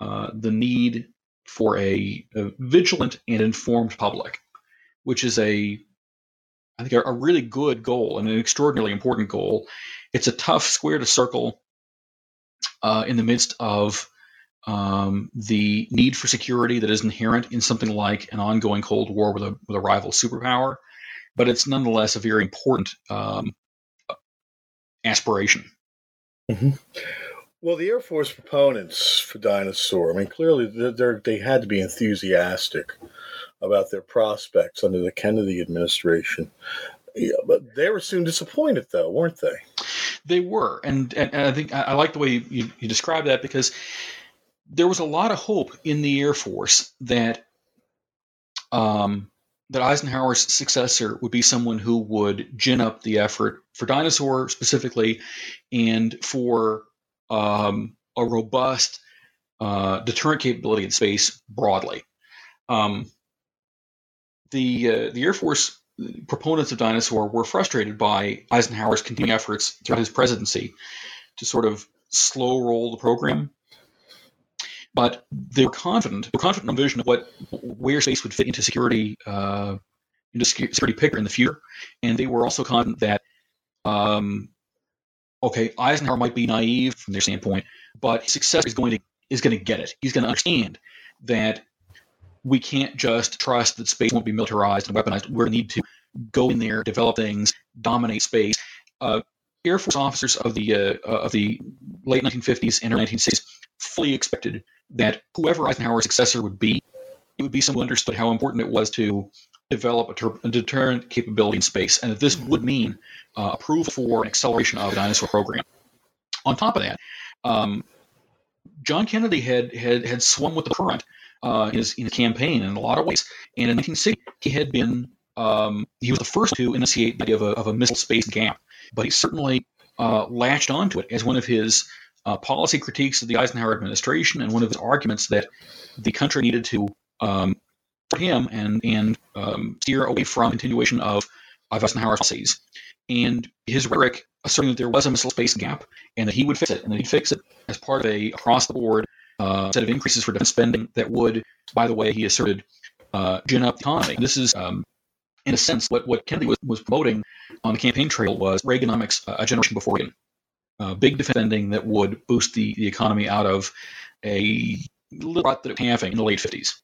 uh, the need for a, a, vigilant and informed public, which is a, I think, a, really good goal and an extraordinarily important goal. It's a tough square to circle uh, in the midst of um, the need for security that is inherent in something like an ongoing Cold War with a with a rival superpower, but it's nonetheless a very important um, aspiration. Mm-hmm. Well, the Air Force proponents for Dyna-Soar, I mean, clearly they had to be enthusiastic about their prospects under the Kennedy administration. Yeah, but they were soon disappointed, though, weren't they? They were, and and, and I think I, I, like the way you, you describe that because there was a lot of hope in the Air Force that um, that Eisenhower's successor would be someone who would gin up the effort for Dyna-Soar specifically, and for um, a robust uh, deterrent capability in space broadly. Um, the uh, the Air Force proponents of Dyna-Soar were frustrated by Eisenhower's continuing efforts throughout his presidency to sort of slow roll the program. But they were confident, they were confident in a vision of what where space would fit into security uh, into security picture in the future, and they were also confident that um, okay, Eisenhower might be naive from their standpoint, but success is going to is going to get it. He's going to understand that we can't just trust that space won't be militarized and weaponized. We need to go in there, develop things, dominate space. Uh, Air Force officers of the uh, of the late 1950s and early 1960s fully expected that whoever Eisenhower's successor would be, it would be someone who understood how important it was to develop a, ter- a deterrent capability in space, and that this would mean uh, approval for an acceleration of the Dyna-Soar program. On top of that, um, John Kennedy had, had had swum with the current uh, in, his, in his campaign in a lot of ways, and in 1960 he had been um, he was the first to initiate the idea of a, of a missile space gap, but he certainly uh, latched onto it as one of his uh, policy critiques of the Eisenhower administration and one of his arguments that the country needed to um, him and and um, steer away from continuation of, of Eisenhower's policies. And his rhetoric asserting that there was a missile space gap and that he would fix it and that he'd fix it as part of a across the board uh, set of increases for defense spending that would, by the way, he asserted, uh, gin up the economy. This is, um, in a sense, what, what Kennedy was, was promoting on the campaign trail was Reaganomics uh, a generation before Reagan. Uh, big defending that would boost the, the economy out of a little rut that it was having in the late 50s.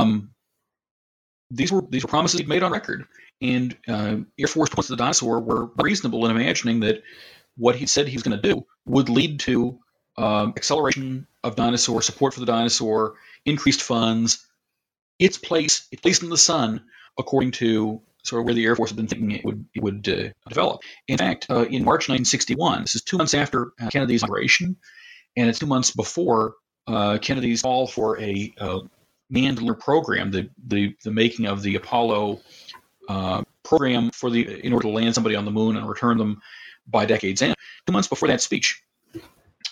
Um, these were these were promises he'd made on record, and uh, Air Force points of the Dyna-Soar were reasonable in imagining that what he said he was going to do would lead to um, acceleration of Dyna-Soar support for the Dyna-Soar, increased funds, its place, its place in the sun, according to sort of where the Air Force had been thinking it would it would uh, develop. In fact, uh, in March 1961, this is two months after uh, Kennedy's inauguration, and it's two months before uh, Kennedy's call for a uh, manned lunar program, the, the the making of the Apollo uh, program for the in order to land somebody on the moon and return them by decades end. Two months before that speech,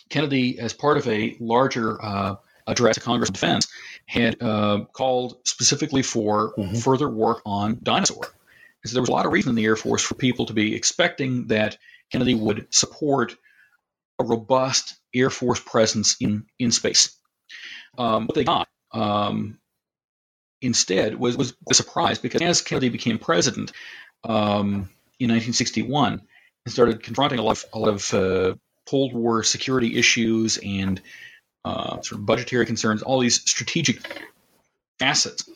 Kennedy, as part of a larger address to Congress of Defense, had called specifically for mm-hmm. further work on Dyna-Soar So there was a lot of reason in the Air Force for people to be expecting that Kennedy would support a robust Air Force presence in, in space. Um, what they got um, instead was, was a surprise because as Kennedy became president um, in 1961 and started confronting a lot of, a lot of uh, Cold War security issues and uh, sort of budgetary concerns, all these strategic assets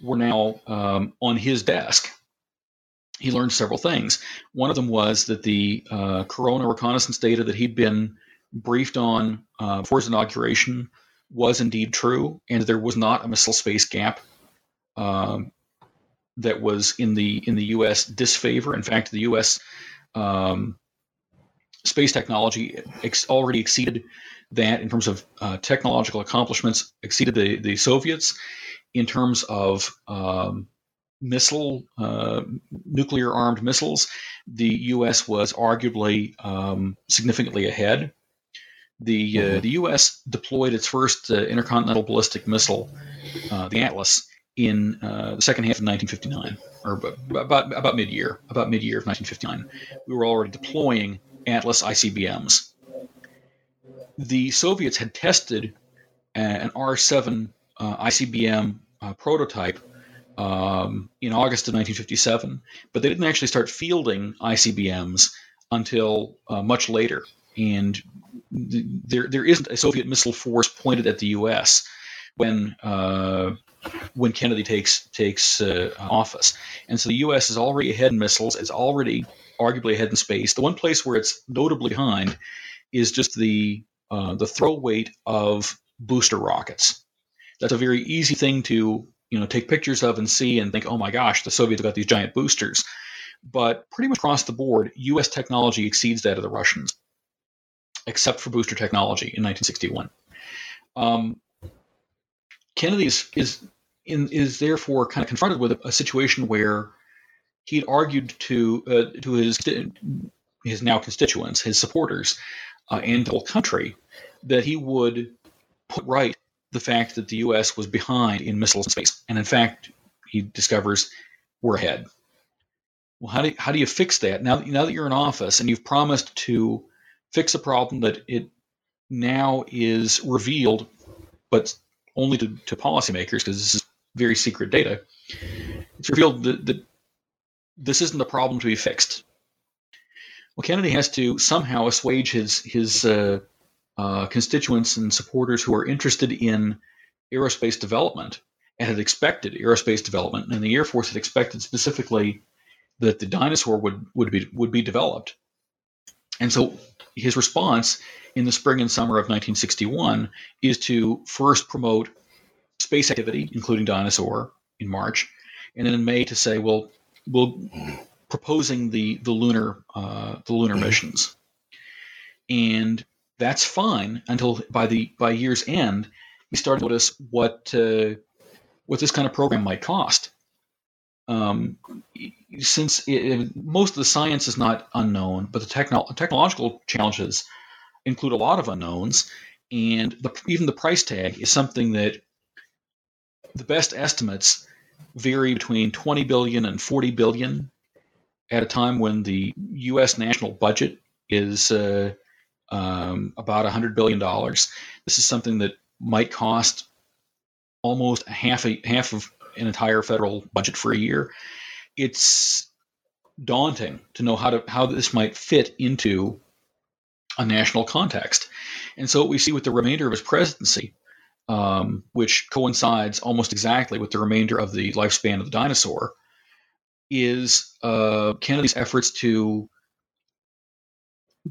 were now um, on his desk he learned several things. One of them was that the uh, Corona reconnaissance data that he'd been briefed on uh, before his inauguration was indeed true, and there was not a missile space gap um, that was in the in the U.S. disfavor. In fact, the U.S. Um, space technology ex- already exceeded that in terms of uh, technological accomplishments, exceeded the the Soviets in terms of um, missile, uh, nuclear armed missiles, the U.S. was arguably um, significantly ahead. The, uh, mm-hmm. the U.S. deployed its first uh, intercontinental ballistic missile, uh, the Atlas, in uh, the second half of 1959, or about, about mid year, about mid year of 1959. We were already deploying Atlas ICBMs. The Soviets had tested an R 7 ICBM prototype um, in August of 1957, but they didn't actually start fielding ICBMs until uh, much later. And th- there, there isn't a Soviet missile force pointed at the U.S. when uh, when Kennedy takes takes uh, office, and so the U.S. is already ahead in missiles. It's already arguably ahead in space. The one place where it's notably behind is just the uh, the throw weight of booster rockets. That's a very easy thing to you know take pictures of and see and think, oh my gosh, the Soviets got these giant boosters. But pretty much across the board, U.S. technology exceeds that of the Russians, except for booster technology in 1961. Um, Kennedy is, is in, is therefore kind of confronted with a, a situation where he'd argued to uh, to his his now constituents, his supporters, uh, and the whole country that he would put right the fact that the U.S. was behind in missiles and space, and in fact, he discovers we're ahead. Well, how do you, how do you fix that now? Now that you're in office and you've promised to fix a problem that it now is revealed, but only to, to policymakers because this is very secret data. It's revealed that, that this isn't a problem to be fixed. Well, Kennedy has to somehow assuage his his uh, uh, constituents and supporters who are interested in aerospace development and had expected aerospace development, and the Air Force had expected specifically that the Dyna-Soar would would be would be developed. And so his response in the spring and summer of 1961 is to first promote space activity, including Dyna-Soar, in March, and then in May to say, well, we'll proposing the the lunar uh, the lunar missions, and that's fine until by the by year's end, we start to notice what uh, what this kind of program might cost. Um, since it, most of the science is not unknown, but the techno- technological challenges include a lot of unknowns, and the, even the price tag is something that the best estimates vary between 20 billion and 40 billion at a time when the U.S. national budget is uh, um, about $100 billion. This is something that might cost almost half a half of an entire federal budget for a year. It's daunting to know how to how this might fit into a national context. And so what we see with the remainder of his presidency, um, which coincides almost exactly with the remainder of the lifespan of the Dyna-Soar, is uh, Kennedy's efforts to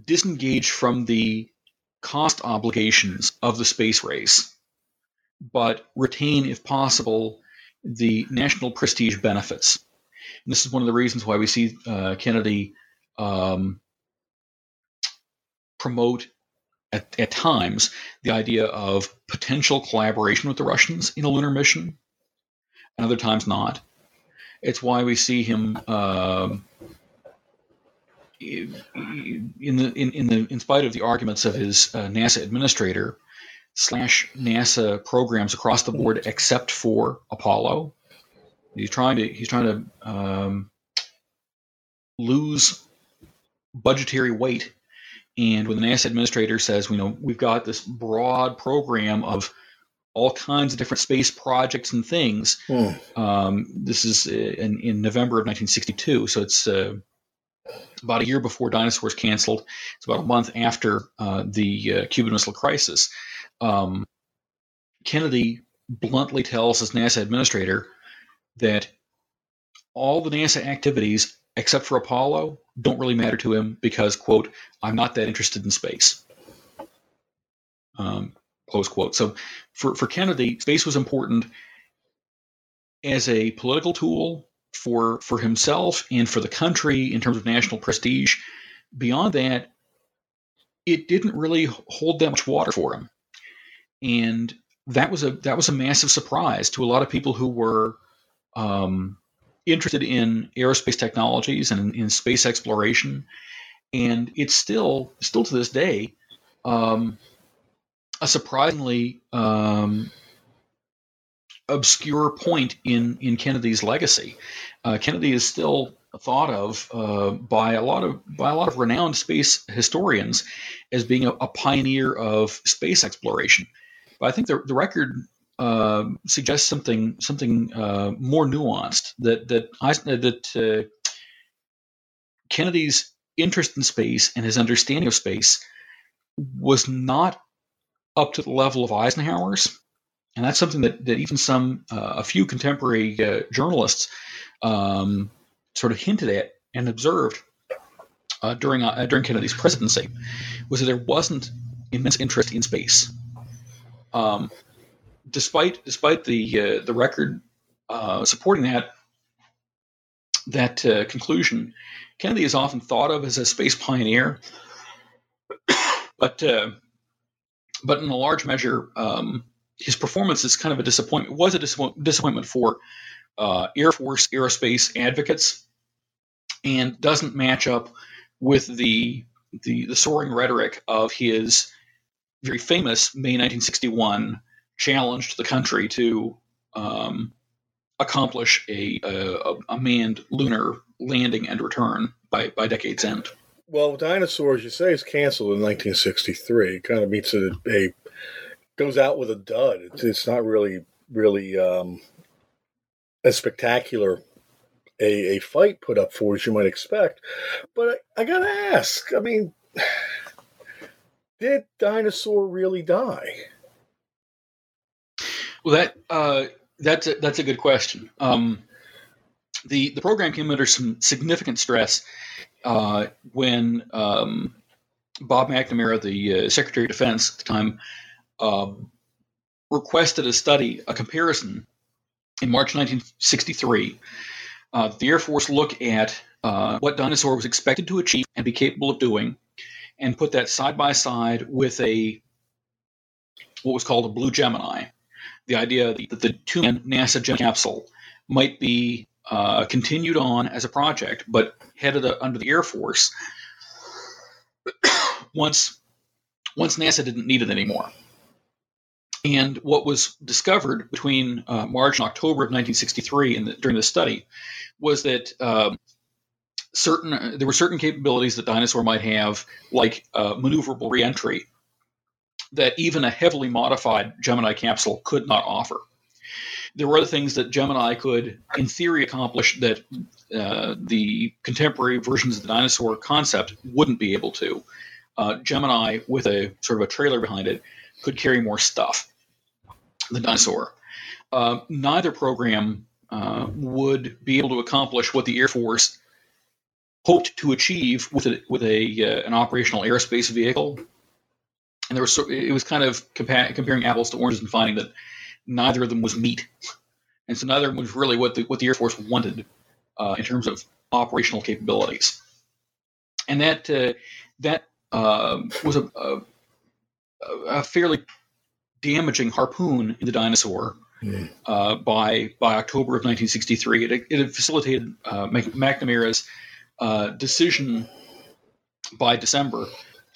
disengage from the cost obligations of the space race, but retain, if possible, the national prestige benefits. And this is one of the reasons why we see uh, Kennedy um, promote at, at, times the idea of potential collaboration with the Russians in a lunar mission, and other times not. It's why we see him uh, in the in, in the in spite of the arguments of his uh, NASA administrator slash NASA programs across the board except for Apollo. He's trying to he's trying to um, lose budgetary weight and when the NASA administrator says, you know, we've got this broad program of all kinds of different space projects and things, hmm. um, this is in, in, November of 1962. So it's uh, about a year before Dyna-Soar's canceled. It's about a month after uh, the uh, Cuban Missile Crisis. Um, Kennedy bluntly tells his NASA administrator that all the NASA activities except for Apollo, don't really matter to him because, quote, I'm not that interested in space. Um, close quote. So for, for Kennedy, space was important as a political tool for for himself and for the country in terms of national prestige. Beyond that, it didn't really hold that much water for him. And that was a that was a massive surprise to a lot of people who were um, interested in aerospace technologies and in, space exploration, and it's still still to this day um, a surprisingly um, obscure point in in Kennedy's legacy. Uh, Kennedy is still thought of uh, by a lot of by a lot of renowned space historians as being a, a pioneer of space exploration. But I think the, the record uh, suggests something something uh, more nuanced that that I, that uh, Kennedy's interest in space and his understanding of space was not up to the level of Eisenhower's, and that's something that, that even some uh, a few contemporary uh, journalists um, sort of hinted at and observed uh, during during Kennedy's presidency was that there wasn't immense interest in space. Um, despite despite the uh, the record uh, supporting that that uh, conclusion, Kennedy is often thought of as a space pioneer, but uh, but in a large measure, um, his performance is kind of a disappointment. Was a disappointment for uh, Air Force aerospace advocates, and doesn't match up with the the, the soaring rhetoric of his very famous May 1961 challenged the country to um, accomplish a, a, a, manned lunar landing and return by, by decade's end. Well, Dyna-Soar's, you say, is canceled in 1963. It kind of meets a, a goes out with a dud. It's, it's not really, really um, as spectacular a, a fight put up for as you might expect. But I, I got to ask I mean, <sighs> did Dyna-Soar really die? Well, that uh, that's a, that's a good question. Um, the the program came under some significant stress uh, when um, Bob McNamara, the uh, Secretary of Defense at the time, um, requested a study, a comparison, in March 1963. Uh, the Air Force look at uh, what Dyna-Soar was expected to achieve and be capable of doing, and put that side by side with a what was called a Blue Gemini, the idea that the two-man NASA Gemini capsule might be uh, continued on as a project, but headed under the Air Force <coughs> once once NASA didn't need it anymore. And what was discovered between uh, March and October of 1963 the, during the study was that um, certain uh, there were certain capabilities that Dyna-Soar might have, like uh, maneuverable reentry, that even a heavily modified Gemini capsule could not offer. there were other things that Gemini could, in theory, accomplish that uh, the contemporary versions of the Dyna-Soar concept wouldn't be able to. Uh, Gemini, with a sort of a trailer behind it, could carry more stuff. The Dyna-Soar. Uh, neither program uh, would be able to accomplish what the Air Force hoped to achieve with a, with a uh, an operational airspace vehicle. And there was it was kind of compa- comparing apples to oranges and finding that neither of them was meat, and so neither of them was really what the what the Air Force wanted uh, in terms of operational capabilities. And that uh, that uh, was a, a, a, fairly damaging harpoon in the Dyna-Soar. Mm. by by October of 1963, it, it had facilitated uh, McNamara's uh, decision by December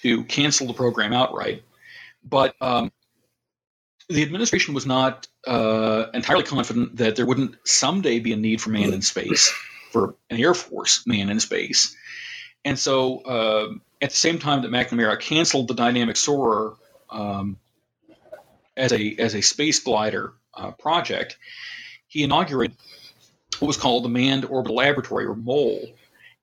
to cancel the program outright. But um, the administration was not uh, entirely confident that there wouldn't someday be a need for man in space, for an Air Force man in space. And so, uh, at the same time that McNamara canceled the Dynamic Soarer um, as a as a space glider uh, project, he inaugurated what was called the Manned Orbital Laboratory, or MOL.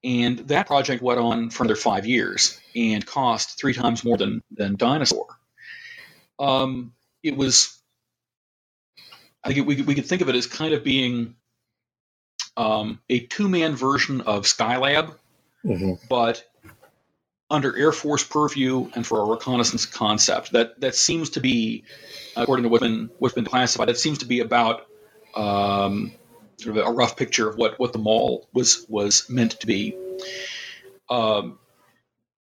And that project went on for another five years and cost three times more than, than Dyna-Soar. Um, it was, I think we, we could think of it as kind of being um, a two man version of Skylab, mm-hmm. but under Air Force purview and for a reconnaissance concept. That that seems to be, according to what's been what's been classified, that seems to be about um, sort of a rough picture of what what the MOL was was meant to be. Um,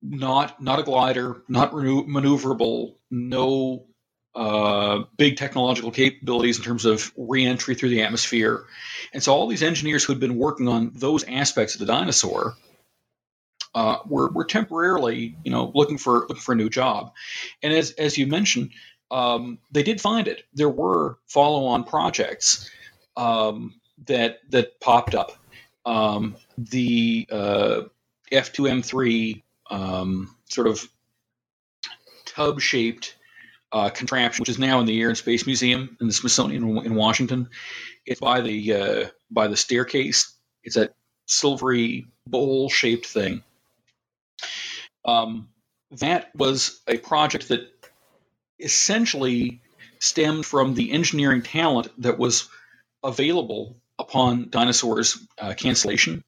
not not a glider, not maneuverable, no uh, big technological capabilities in terms of reentry through the atmosphere. And so all these engineers who had been working on those aspects of the Dyna-Soar uh, were, were temporarily, you know, looking for looking for a new job. And as as you mentioned, um, they did find it. There were follow-on projects um, that that popped up. Um, the uh, F2M3 um, sort of tub-shaped uh, contraption, which is now in the Air and Space Museum in the Smithsonian in Washington. It's by the uh, by the staircase. It's a silvery bowl-shaped thing. Um, that was a project that essentially stemmed from the engineering talent that was available upon Dyna-Soar's uh, cancellation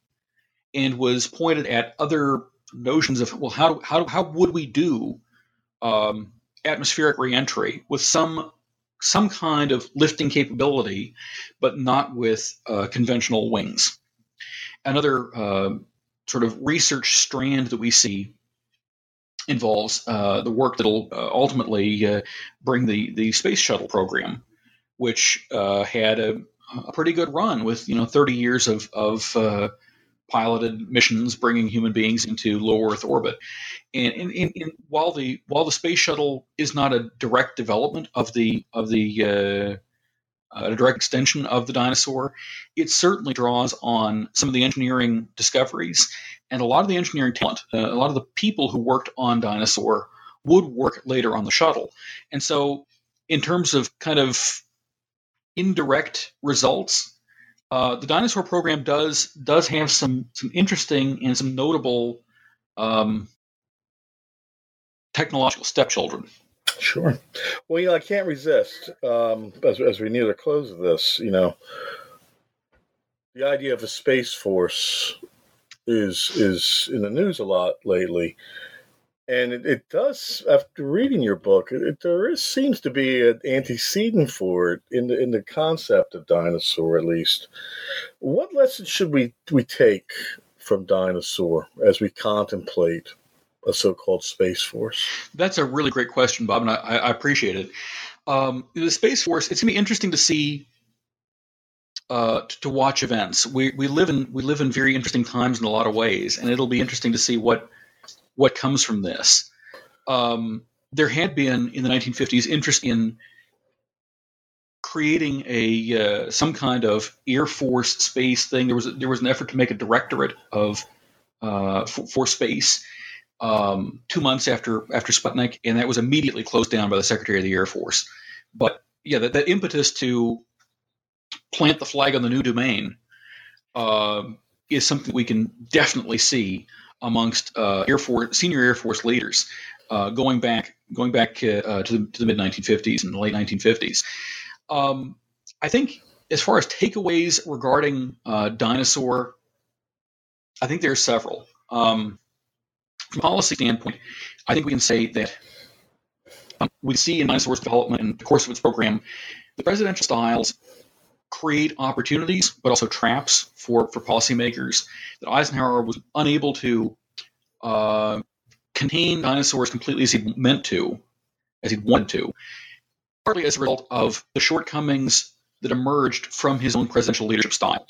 and was pointed at other notions of well how how how would we do um, atmospheric reentry with some some kind of lifting capability, but not with uh, conventional wings. Another uh, sort of research strand that we see involves uh, the work that'll uh, ultimately uh, bring the the space shuttle program, which uh, had a, a, pretty good run with you know 30 years of of piloted missions bringing human beings into low Earth orbit. And, and, and, and, while the while the space shuttle is not a direct development of the of the uh, a direct extension of the Dyna-Soar, it certainly draws on some of the engineering discoveries and a lot of the engineering talent. Uh, a lot of the people who worked on Dyna-Soar would work later on the shuttle, and so in terms of kind of indirect results uh, the Dyna-Soar program does does have some some interesting and some notable um, technological stepchildren. Sure. Well, you know, I can't resist um, as as we near the close of this. You know, the idea of a space force is is in the news a lot lately and it, it, does after reading your book it, there is, seems to be an antecedent for it in the in the concept of Dyna-Soar at least. What lessons should we we take from Dyna-Soar as we contemplate a so-called space force? That's a really great question bob and i, I appreciate it. Um, the space force it's going to be interesting to see uh, to, to watch events. We, we live in we live in very interesting times in a lot of ways and it'll be interesting to see what what comes from this. Um, there had been in the 1950s interest in creating a uh, some kind of Air Force space thing. There was there was an effort to make a directorate of uh, for, for, space um, two months after after Sputnik, and that was immediately closed down by the Secretary of the Air Force. But yeah, that, that impetus to plant the flag on the new domain uh, is something we can definitely see amongst uh, Air Force senior Air Force leaders uh, going back going back uh, to the, to the mid 1950s and the late 1950s. Um, I think as far as takeaways regarding uh, Dyna-Soar, I think there are several. Um, from a policy standpoint, I think we can say that um, we see in Dyna-Soar's development in the course of its program, the presidential styles create opportunities, but also traps for, for policymakers that Eisenhower was unable to uh, contain Dyna-Soars completely as he meant to, as he wanted to, partly as a result of the shortcomings that emerged from his own presidential leadership style.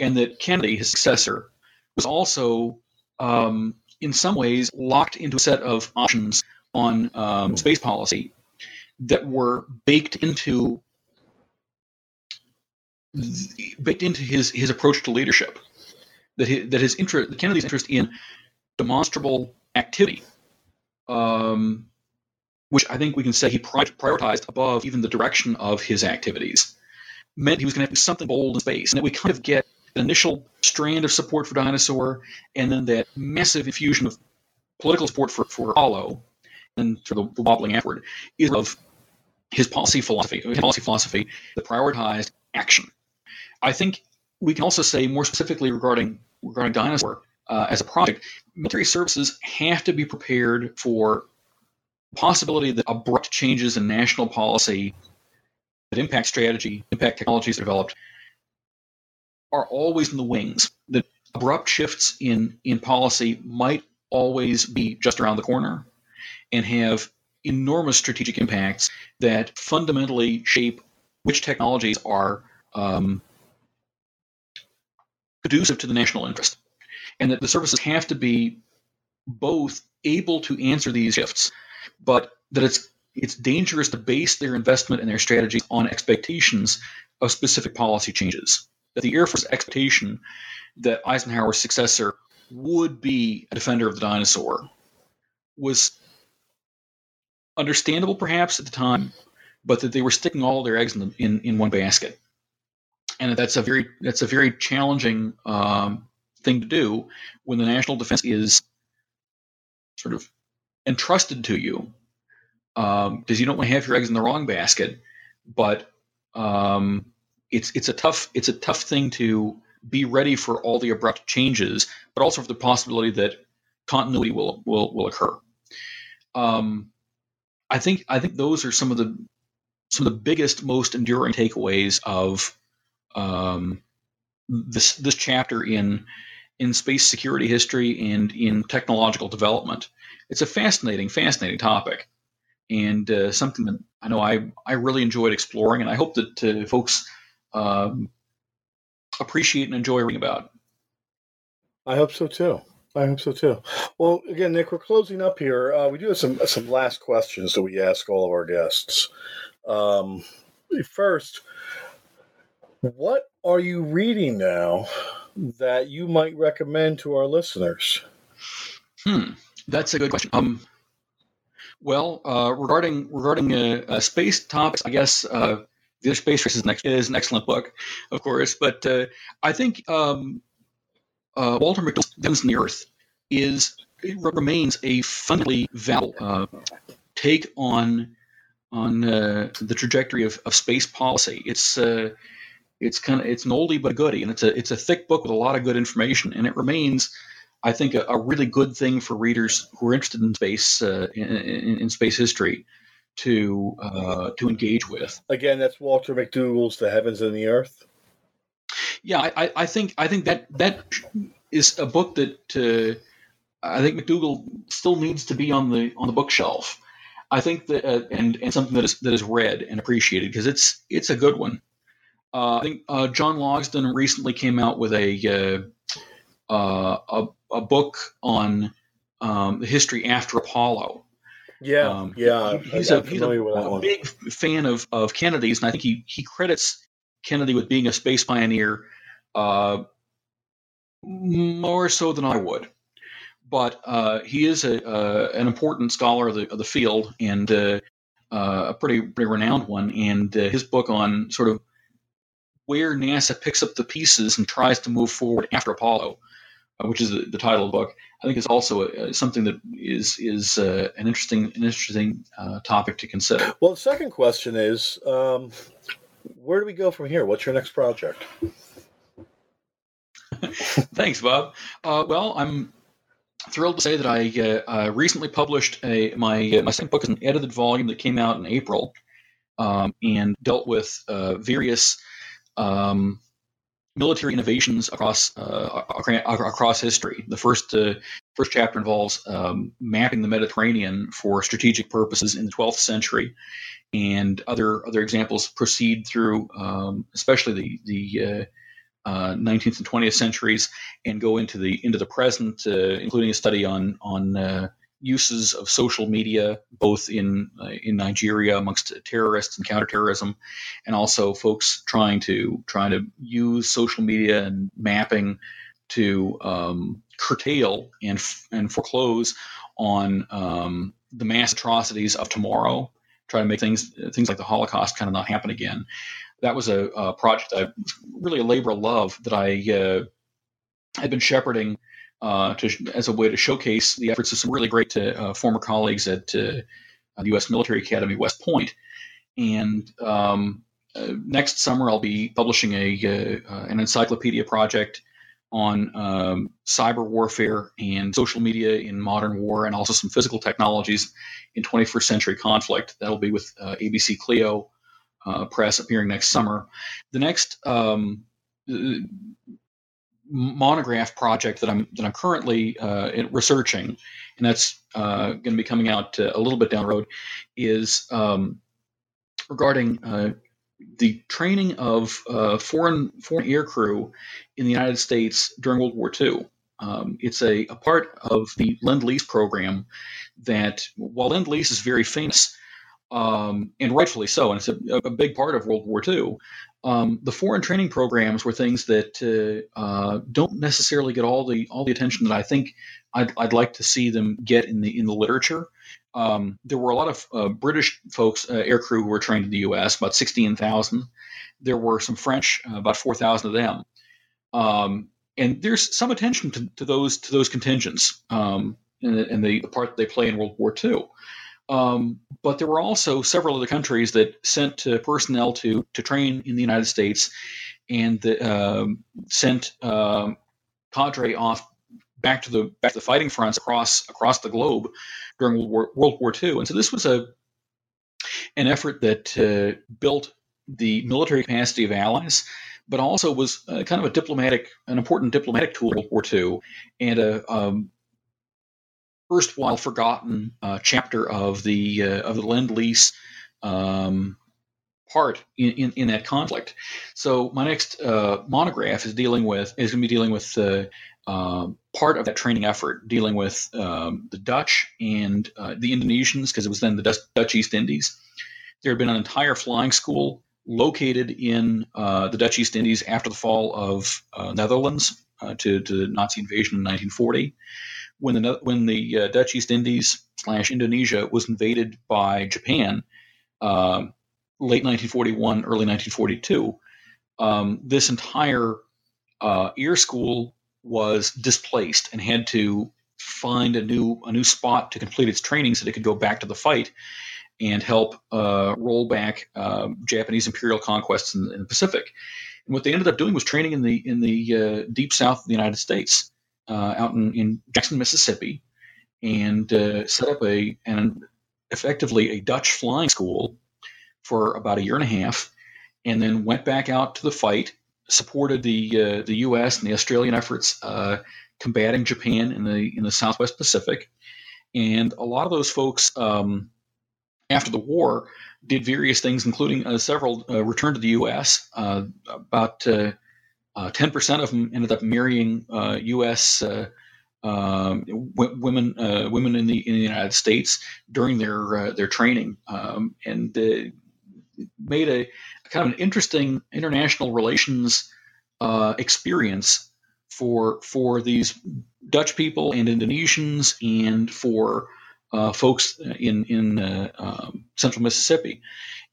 And that Kennedy, his successor, was also, um, in some ways, locked into a set of options on um, space policy that were baked into baked into his his approach to leadership. That his, that his interest, Kennedy's interest in demonstrable activity, um, which I think we can say he prioritized above even the direction of his activities, meant he was going to have do something bold in space, and that we kind of get an initial strand of support for Dyna-Soar, and then that massive infusion of political support for, for Apollo, and sort of the wobbling afterward, is of his policy philosophy, his policy philosophy that prioritized action. I think we can also say more specifically regarding regarding Dyna-Soar uh, as a project, military services have to be prepared for possibility that abrupt changes in national policy that impact strategy, impact technologies developed, are always in the wings. That abrupt shifts in in policy might always be just around the corner and have enormous strategic impacts that fundamentally shape which technologies are um, conducive to the national interest, and that the services have to be both able to answer these shifts, but that it's it's dangerous to base their investment and their strategy on expectations of specific policy changes. That the Air Force expectation that Eisenhower's successor would be a defender of the Dyna-Soar was understandable perhaps at the time, but that they were sticking all their eggs in, the, in, in one basket and that's a very that's a very challenging um, thing to do when the national defense is sort of entrusted to you because um, you don't want to have your eggs in the wrong basket. But um, it's it's a tough it's a tough thing to be ready for all the abrupt changes but also for the possibility that continuity will will will occur. Um, I think I think those are some of the some of the biggest most enduring takeaways of um, this this chapter in in space security history and in technological development. It's a fascinating, fascinating topic, and uh, something that I know I I really enjoyed exploring, and I hope that uh, folks um, appreciate and enjoy reading about. I hope so too. I hope so too. Well, again, Nick, we're closing up here. Uh, we do have some some last questions that we ask all of our guests. Um, first, what are you reading now that you might recommend to our listeners? Hmm, that's a good question. Um, well, uh, regarding regarding uh, uh, space topics, I guess uh, the space race is, next, is an excellent book, of course. But uh, I think um, uh, Walter McDougall's the Earth is remains a fundamentally valuable uh, take on on the trajectory of, of space policy. It's it's kind of it's an oldie but a goodie, and it's a it's a thick book with a lot of good information, and it remains, I think, a, a really good thing for readers who are interested in space uh, in, in, in, space history to uh, to engage with. Again, that's Walter McDougall's The Heavens and the Earth. Yeah, I, I think I think that that is a book that uh, I think McDougall still needs to be on the on the bookshelf. I think that uh, and and something that is that is read and appreciated because it's it's a good one. Uh, I think uh, John Logsdon recently came out with a uh, uh, a, a, book on um, the history after Apollo. Yeah, um, yeah, he's a, he's a, a big fan of, of Kennedy's, and I think he he credits Kennedy with being a space pioneer uh, more so than I would. But uh, he is a, an important scholar of the of the field and a pretty pretty renowned one. And his book on sort of where NASA picks up the pieces and tries to move forward after Apollo, uh, which is the, the, title of the book. I think is also a, something that is is uh, an interesting an interesting uh, topic to consider. Well, the second question is, um, where do we go from here? What's your next project? <laughs> Thanks, Bob. Uh, well, I'm thrilled to say that I uh, recently published a my uh, my second book is an edited volume that came out in April, um, and dealt with uh, various um, military innovations across uh, across history. The first uh, first chapter involves um, mapping the Mediterranean for strategic purposes in the 12th century, and other other examples proceed through, um, especially the the uh, 19th and 20th centuries and go into the into the present, uh, including a study on on uh, uses of social media, both in uh, in Nigeria amongst terrorists and counterterrorism, and also folks trying to trying to use social media and mapping to um, curtail and and foreclose on um, the mass atrocities of tomorrow. Try to make things things like the Holocaust kind of not happen again that was a, a project I really a labor of love that I uh, had been shepherding uh, to, as a way to showcase the efforts of some really great uh, former colleagues at uh, the U.S. Military Academy West Point. And um, uh, next summer, I'll be publishing a an encyclopedia project on um, cyber warfare and social media in modern war, and also some physical technologies in 21st century conflict. That'll be with ABC-CLIO uh, press appearing next summer. The next um, monograph project that I'm that I'm currently uh, researching, and that's uh, going to be coming out uh, a little bit down the road, is um, regarding uh, the training of uh, foreign foreign air crew in the United States during World War II. Um, it's a, a part of the Lend Lease program that, while Lend Lease is very famous, um, and rightfully so, and it's a, a, big part of World War II. Um, the foreign training programs were things that uh, uh, don't necessarily get all the all the attention that I think I'd, I'd like to see them get in the in the literature. Um, there were a lot of uh, British folks, uh, air crew, who were trained in the U.S. About sixteen thousand. There were some French, uh, about four thousand of them. Um, and there's some attention to, to, those to those contingents um, and, and the, the part they play in World War II. Um, but there were also several other countries that sent uh, personnel to to train in the United States, and the, um, sent um, cadre off back to the back to the fighting fronts across across the globe during World War, World War II. And so this was a an effort that uh, built the military capacity of allies, but also was uh, kind of a diplomatic, an important diplomatic tool in World War II, and a um, erstwhile forgotten uh, chapter of the uh, of the lend lease um, part in, in, in, that conflict. So my next uh, monograph is dealing with is going to be dealing with uh, um, part of that training effort, dealing with um, the Dutch and uh, the Indonesians because it was then the Dutch, East Indies. There had been an entire flying school located in uh, the Dutch East Indies after the fall of Netherlands to, to the Nazi invasion in 1940 when the when the uh, Dutch East Indies slash Indonesia was invaded by Japan, uh, late 1941, early 1942, um, this entire uh, air school was displaced and had to find a new a new spot to complete its training so that it could go back to the fight and help uh, roll back um, Japanese imperial conquests in, in, the Pacific. And what they ended up doing was training in the in the uh, deep south of the United States uh, out in, in Jackson, Mississippi, and uh, set up a and effectively a Dutch flying school for about a year and a half, and then went back out to the fight, supported the uh, the U.S. and the Australian efforts uh, combating Japan in the in the Southwest Pacific, and a lot of those folks um, after the war did various things, including uh, several uh, returned to the U.S. about ten percent of them ended up marrying uh, U.S. Uh, um, w- women uh, women in the in the United States during their uh, their training, um, and made a, a, kind of an interesting international relations experience for for these Dutch people and Indonesians and for uh, folks in in uh, um, central Mississippi,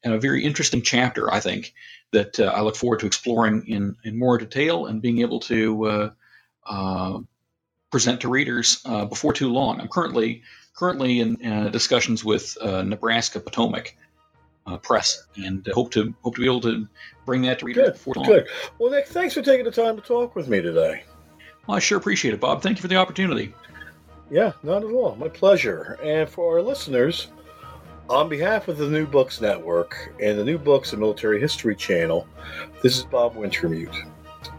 and a very interesting chapter, I think, that uh, I look forward to exploring in, in more detail and being able to uh, uh, present to readers uh, before too long. I'm currently currently in uh, discussions with uh, Nebraska Potomac Press, and hope to hope to be able to bring that to readers good, before long. Good. Well, Nick, thanks for taking the time to talk with me today. Well, I sure appreciate it, Bob. Thank you for the opportunity. Yeah, not at all. My pleasure. And for our listeners, on behalf of the New Books Network and the New Books and Military History channel, this is Bob Wintermute.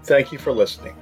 Thank you for listening.